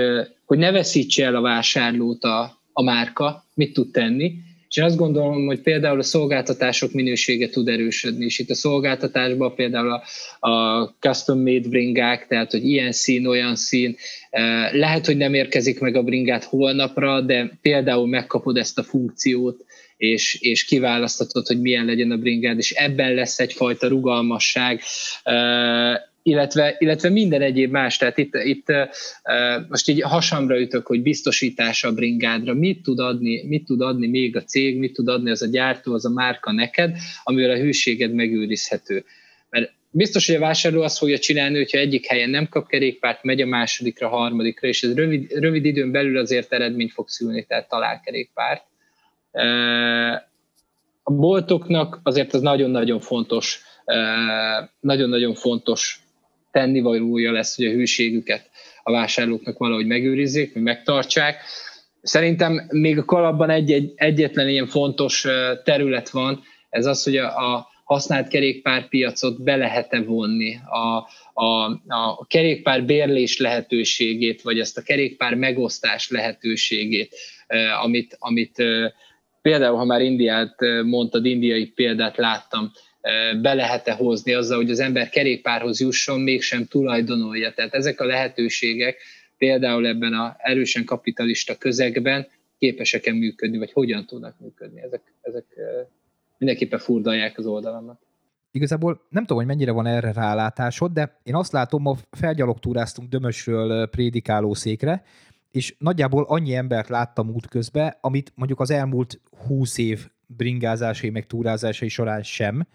hogy ne veszítse el a vásárlót a, a márka, mit tud tenni, és én azt gondolom, hogy például a szolgáltatások minősége tud erősödni, és itt a szolgáltatásban például a, a custom made bringák, tehát hogy ilyen szín, olyan szín, lehet, hogy nem érkezik meg a bringát holnapra, de például megkapod ezt a funkciót, és, és kiválasztatod, hogy milyen legyen a bringád, és ebben lesz egyfajta rugalmasság, illetve, illetve minden egyéb más. Tehát itt, itt most így hasamra ütök, hogy biztosítás a bringádra, mit tud, adni, mit tud adni még a cég, mit tud adni az a gyártó, az a márka neked, amivel a hűséged megőrizhető. Mert biztos, hogy a vásárló azt fogja csinálni, hogyha egyik helyen nem kap kerékpárt, megy a másodikra, harmadikra, és ez rövid, rövid időn belül azért eredményt fog szülni, tehát talál kerékpárt. A boltoknak azért az nagyon-nagyon fontos, nagyon-nagyon fontos tennivalója lesz, hogy a hűségüket a vásárlóknak valahogy megőrizzék, vagy megtartsák. Szerintem még a kalapban egy, egy, egyetlen ilyen fontos terület van, ez az, hogy a, a használt kerékpárpiacot be lehet-e vonni, a, a, a kerékpár bérlés lehetőségét, vagy ezt a kerékpár megosztás lehetőségét, amit, amit például, ha már Indiát mondtad, indiai példát láttam, be lehet-e hozni azzal, hogy az ember kerékpárhoz jusson, mégsem tulajdonolja. Tehát ezek a lehetőségek például ebben a erősen kapitalista közegben képesek-e működni, vagy hogyan tudnak működni. Ezek, ezek mindenképpen furdalják az oldalamat. Igazából nem tudom, hogy mennyire van erre rálátásod, de én azt látom, ma felgyalogtúráztunk Dömösről prédikáló székre, és nagyjából annyi embert láttam útközben, amit mondjuk az elmúlt húsz év bringázásai meg túrázásai során sem,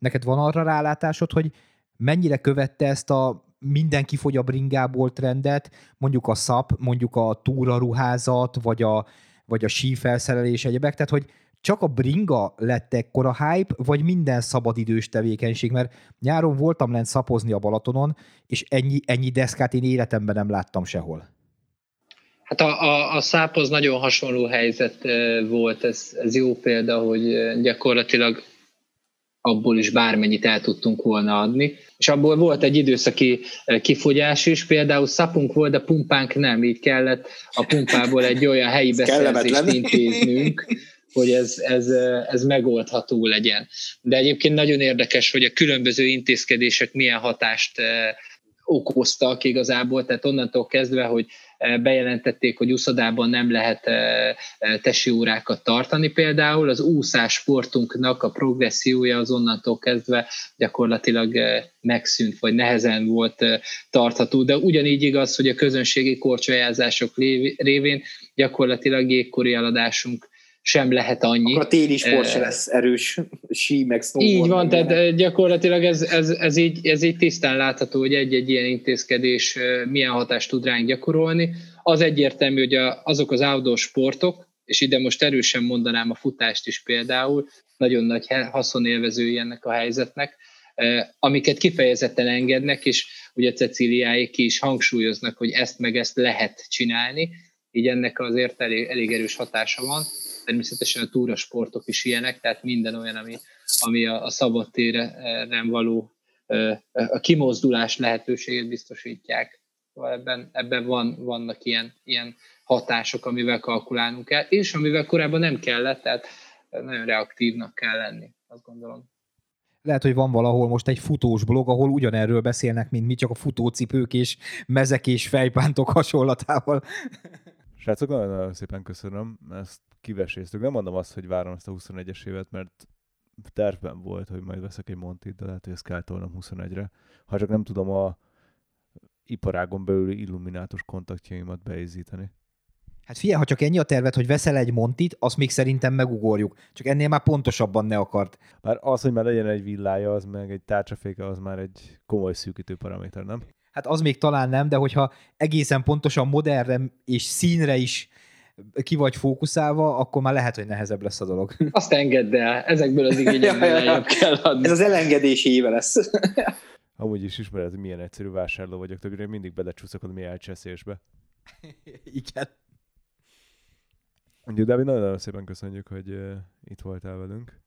neked van arra rálátásod, hogy mennyire követte ezt a mindenki fogy a bringából trendet, mondjuk a szap, mondjuk a túraruházat, vagy a, vagy a sífelszerelés egyebek, tehát hogy csak a bringa lett ekkora hype, vagy minden szabadidős tevékenység, mert nyáron voltam lent szapozni a Balatonon, és ennyi, ennyi deszkát én életemben nem láttam sehol. Hát a, a, a száphoz nagyon hasonló helyzet volt, ez, ez jó példa, hogy gyakorlatilag abból is bármennyit el tudtunk volna adni. És abból volt egy időszaki kifogyás is, például szapunk volt, de pumpánk nem, így kellett a pumpából egy olyan helyi beszerzést intéznünk, hogy ez, ez, ez megoldható legyen. De egyébként nagyon érdekes, hogy a különböző intézkedések milyen hatást okoztak igazából, tehát onnantól kezdve, hogy bejelentették, hogy úszodában nem lehet tesi órákat tartani. Például, az úszás sportunknak a progressziója az onnantól kezdve gyakorlatilag megszűnt, vagy nehezen volt tartható, de ugyanígy igaz, hogy a közönségi korcsolyázások révén gyakorlatilag jégkori eladásunk sem lehet annyi. Akkor a téli sport se lesz erős, sí, meg snowboard. Így van, tehát gyakorlatilag ez, ez, ez, így, ez így tisztán látható, hogy egy-egy ilyen intézkedés milyen hatást tud ránk gyakorolni. Az egyértelmű, hogy azok az outdoor sportok, és ide most erősen mondanám a futást is például, nagyon nagy haszonélvezői ennek a helyzetnek, amiket kifejezetten engednek, és ugye Ceciliáik ki is hangsúlyoznak, hogy ezt meg ezt lehet csinálni, így ennek azért elég, elég erős hatása van természetesen a túrasportok is ilyenek, tehát minden olyan, ami, ami a, a szabadtéren való a kimozdulás lehetőséget biztosítják. Szóval ebben, ebben van, vannak ilyen, ilyen hatások, amivel kalkulálnunk kell, és amivel korábban nem kellett, tehát nagyon reaktívnak kell lenni, azt gondolom. Lehet, hogy van valahol most egy futós blog, ahol ugyanerről beszélnek, mint mi, csak a futócipők és mezek és fejpántok hasonlatával. Srácok, nagyon szépen köszönöm, ezt kiveséztük. Nem mondom azt, hogy várom ezt a 21-es évet, mert tervben volt, hogy majd veszek egy Montit, de lehet, hogy ezt kell tolnom 21-re. Ha csak nem tudom a iparágon belüli illuminátus kontaktjaimat beizíteni. Hát figyelj, ha csak ennyi a tervet, hogy veszel egy Montit, azt még szerintem megugorjuk. Csak ennél már pontosabban ne akart. Már az, hogy már legyen egy villája, az meg egy tárcsaféke, az már egy komoly szűkítő paraméter, nem? Hát az még talán nem, de hogyha egészen pontosan modernre és színre is ki vagy fókuszálva, akkor már lehet, hogy nehezebb lesz a dolog. Azt engedd el, ezekből az igényekből kell adni. Ez az elengedési éve lesz. Amúgy is ismered, hogy milyen egyszerű vásárló vagyok, többnyire mindig belecsúszok a mi elcseszésbe. Igen. Úgyhogy Dávid, nagyon-nagyon szépen köszönjük, hogy uh, itt voltál velünk.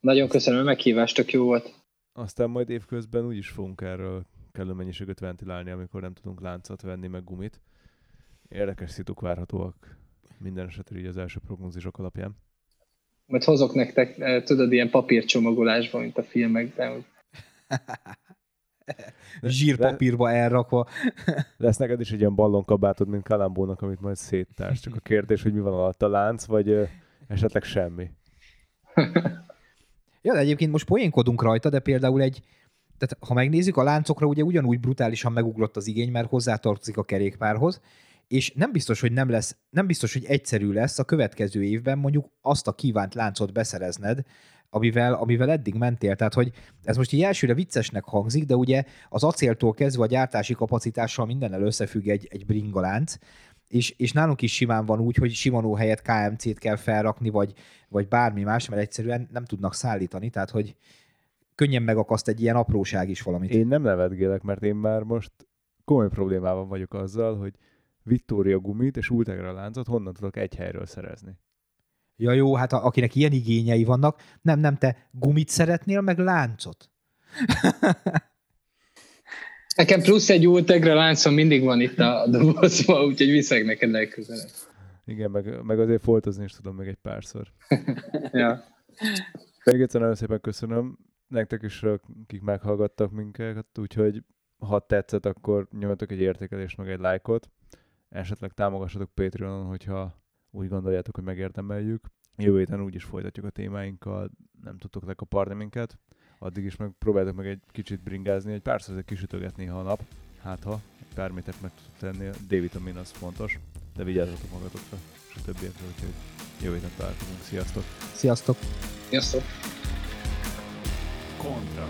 Nagyon köszönöm a meghívást, tök jó volt. Aztán majd évközben úgy is fogunk erről kellő mennyiséget ventilálni, amikor nem tudunk láncot venni, meg gumit. Érdekes szituk várhatóak minden esetre így az első prognózisok alapján. Majd hozok nektek, eh, tudod, ilyen papírcsomagolásban, mint a filmekben. Hogy... Zsírpapírba elrakva. Lesz neked is egy ilyen ballonkabátod, mint Kalambónak, amit majd széttárs. Csak a kérdés, hogy mi van alatt a lánc, vagy ö, esetleg semmi. ja, de egyébként most poénkodunk rajta, de például egy, tehát ha megnézzük, a láncokra ugye ugyanúgy brutálisan megugrott az igény, mert hozzátartozik a kerékpárhoz, és nem biztos, hogy nem lesz, nem biztos, hogy egyszerű lesz a következő évben mondjuk azt a kívánt láncot beszerezned, amivel, amivel eddig mentél. Tehát, hogy ez most így elsőre viccesnek hangzik, de ugye az acéltól kezdve a gyártási kapacitással mindennel összefügg egy, egy bringalánc, és, és nálunk is simán van úgy, hogy Simonó helyett KMC-t kell felrakni, vagy, vagy bármi más, mert egyszerűen nem tudnak szállítani, tehát hogy könnyen megakaszt egy ilyen apróság is valamit. Én nem nevetgélek, mert én már most komoly problémában vagyok azzal, hogy Victoria gumit és Ultegra láncot honnan tudok egy helyről szerezni? Ja jó, hát a, akinek ilyen igényei vannak, nem, nem, te gumit szeretnél, meg láncot? Nekem plusz egy Ultegra láncom mindig van itt a dobozban, úgyhogy viszek neked legközelebb. Igen, meg, meg azért foltozni is tudom még egy párszor. ja. Még egyszer nagyon szépen köszönöm nektek is, akik meghallgattak minket, úgyhogy ha tetszett, akkor nyomjatok egy értékelést, meg egy lájkot esetleg támogassatok Patreonon, hogyha úgy gondoljátok, hogy megérdemeljük. Jövő héten úgyis folytatjuk a témáinkkal, nem tudtok lekaparni minket. Addig is meg próbáltok meg egy kicsit bringázni, egy pár egy kisütögetni ha a nap. Hát ha, egy pár métert meg tudtok tenni, a D-vitamin az fontos, de vigyázzatok magatokra, és a többiekre, úgyhogy jövő héten találkozunk. Sziasztok! Sziasztok! Sziasztok! Kontra.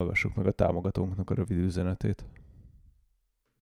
Hallgassuk meg a támogatónknak a rövid üzenetét.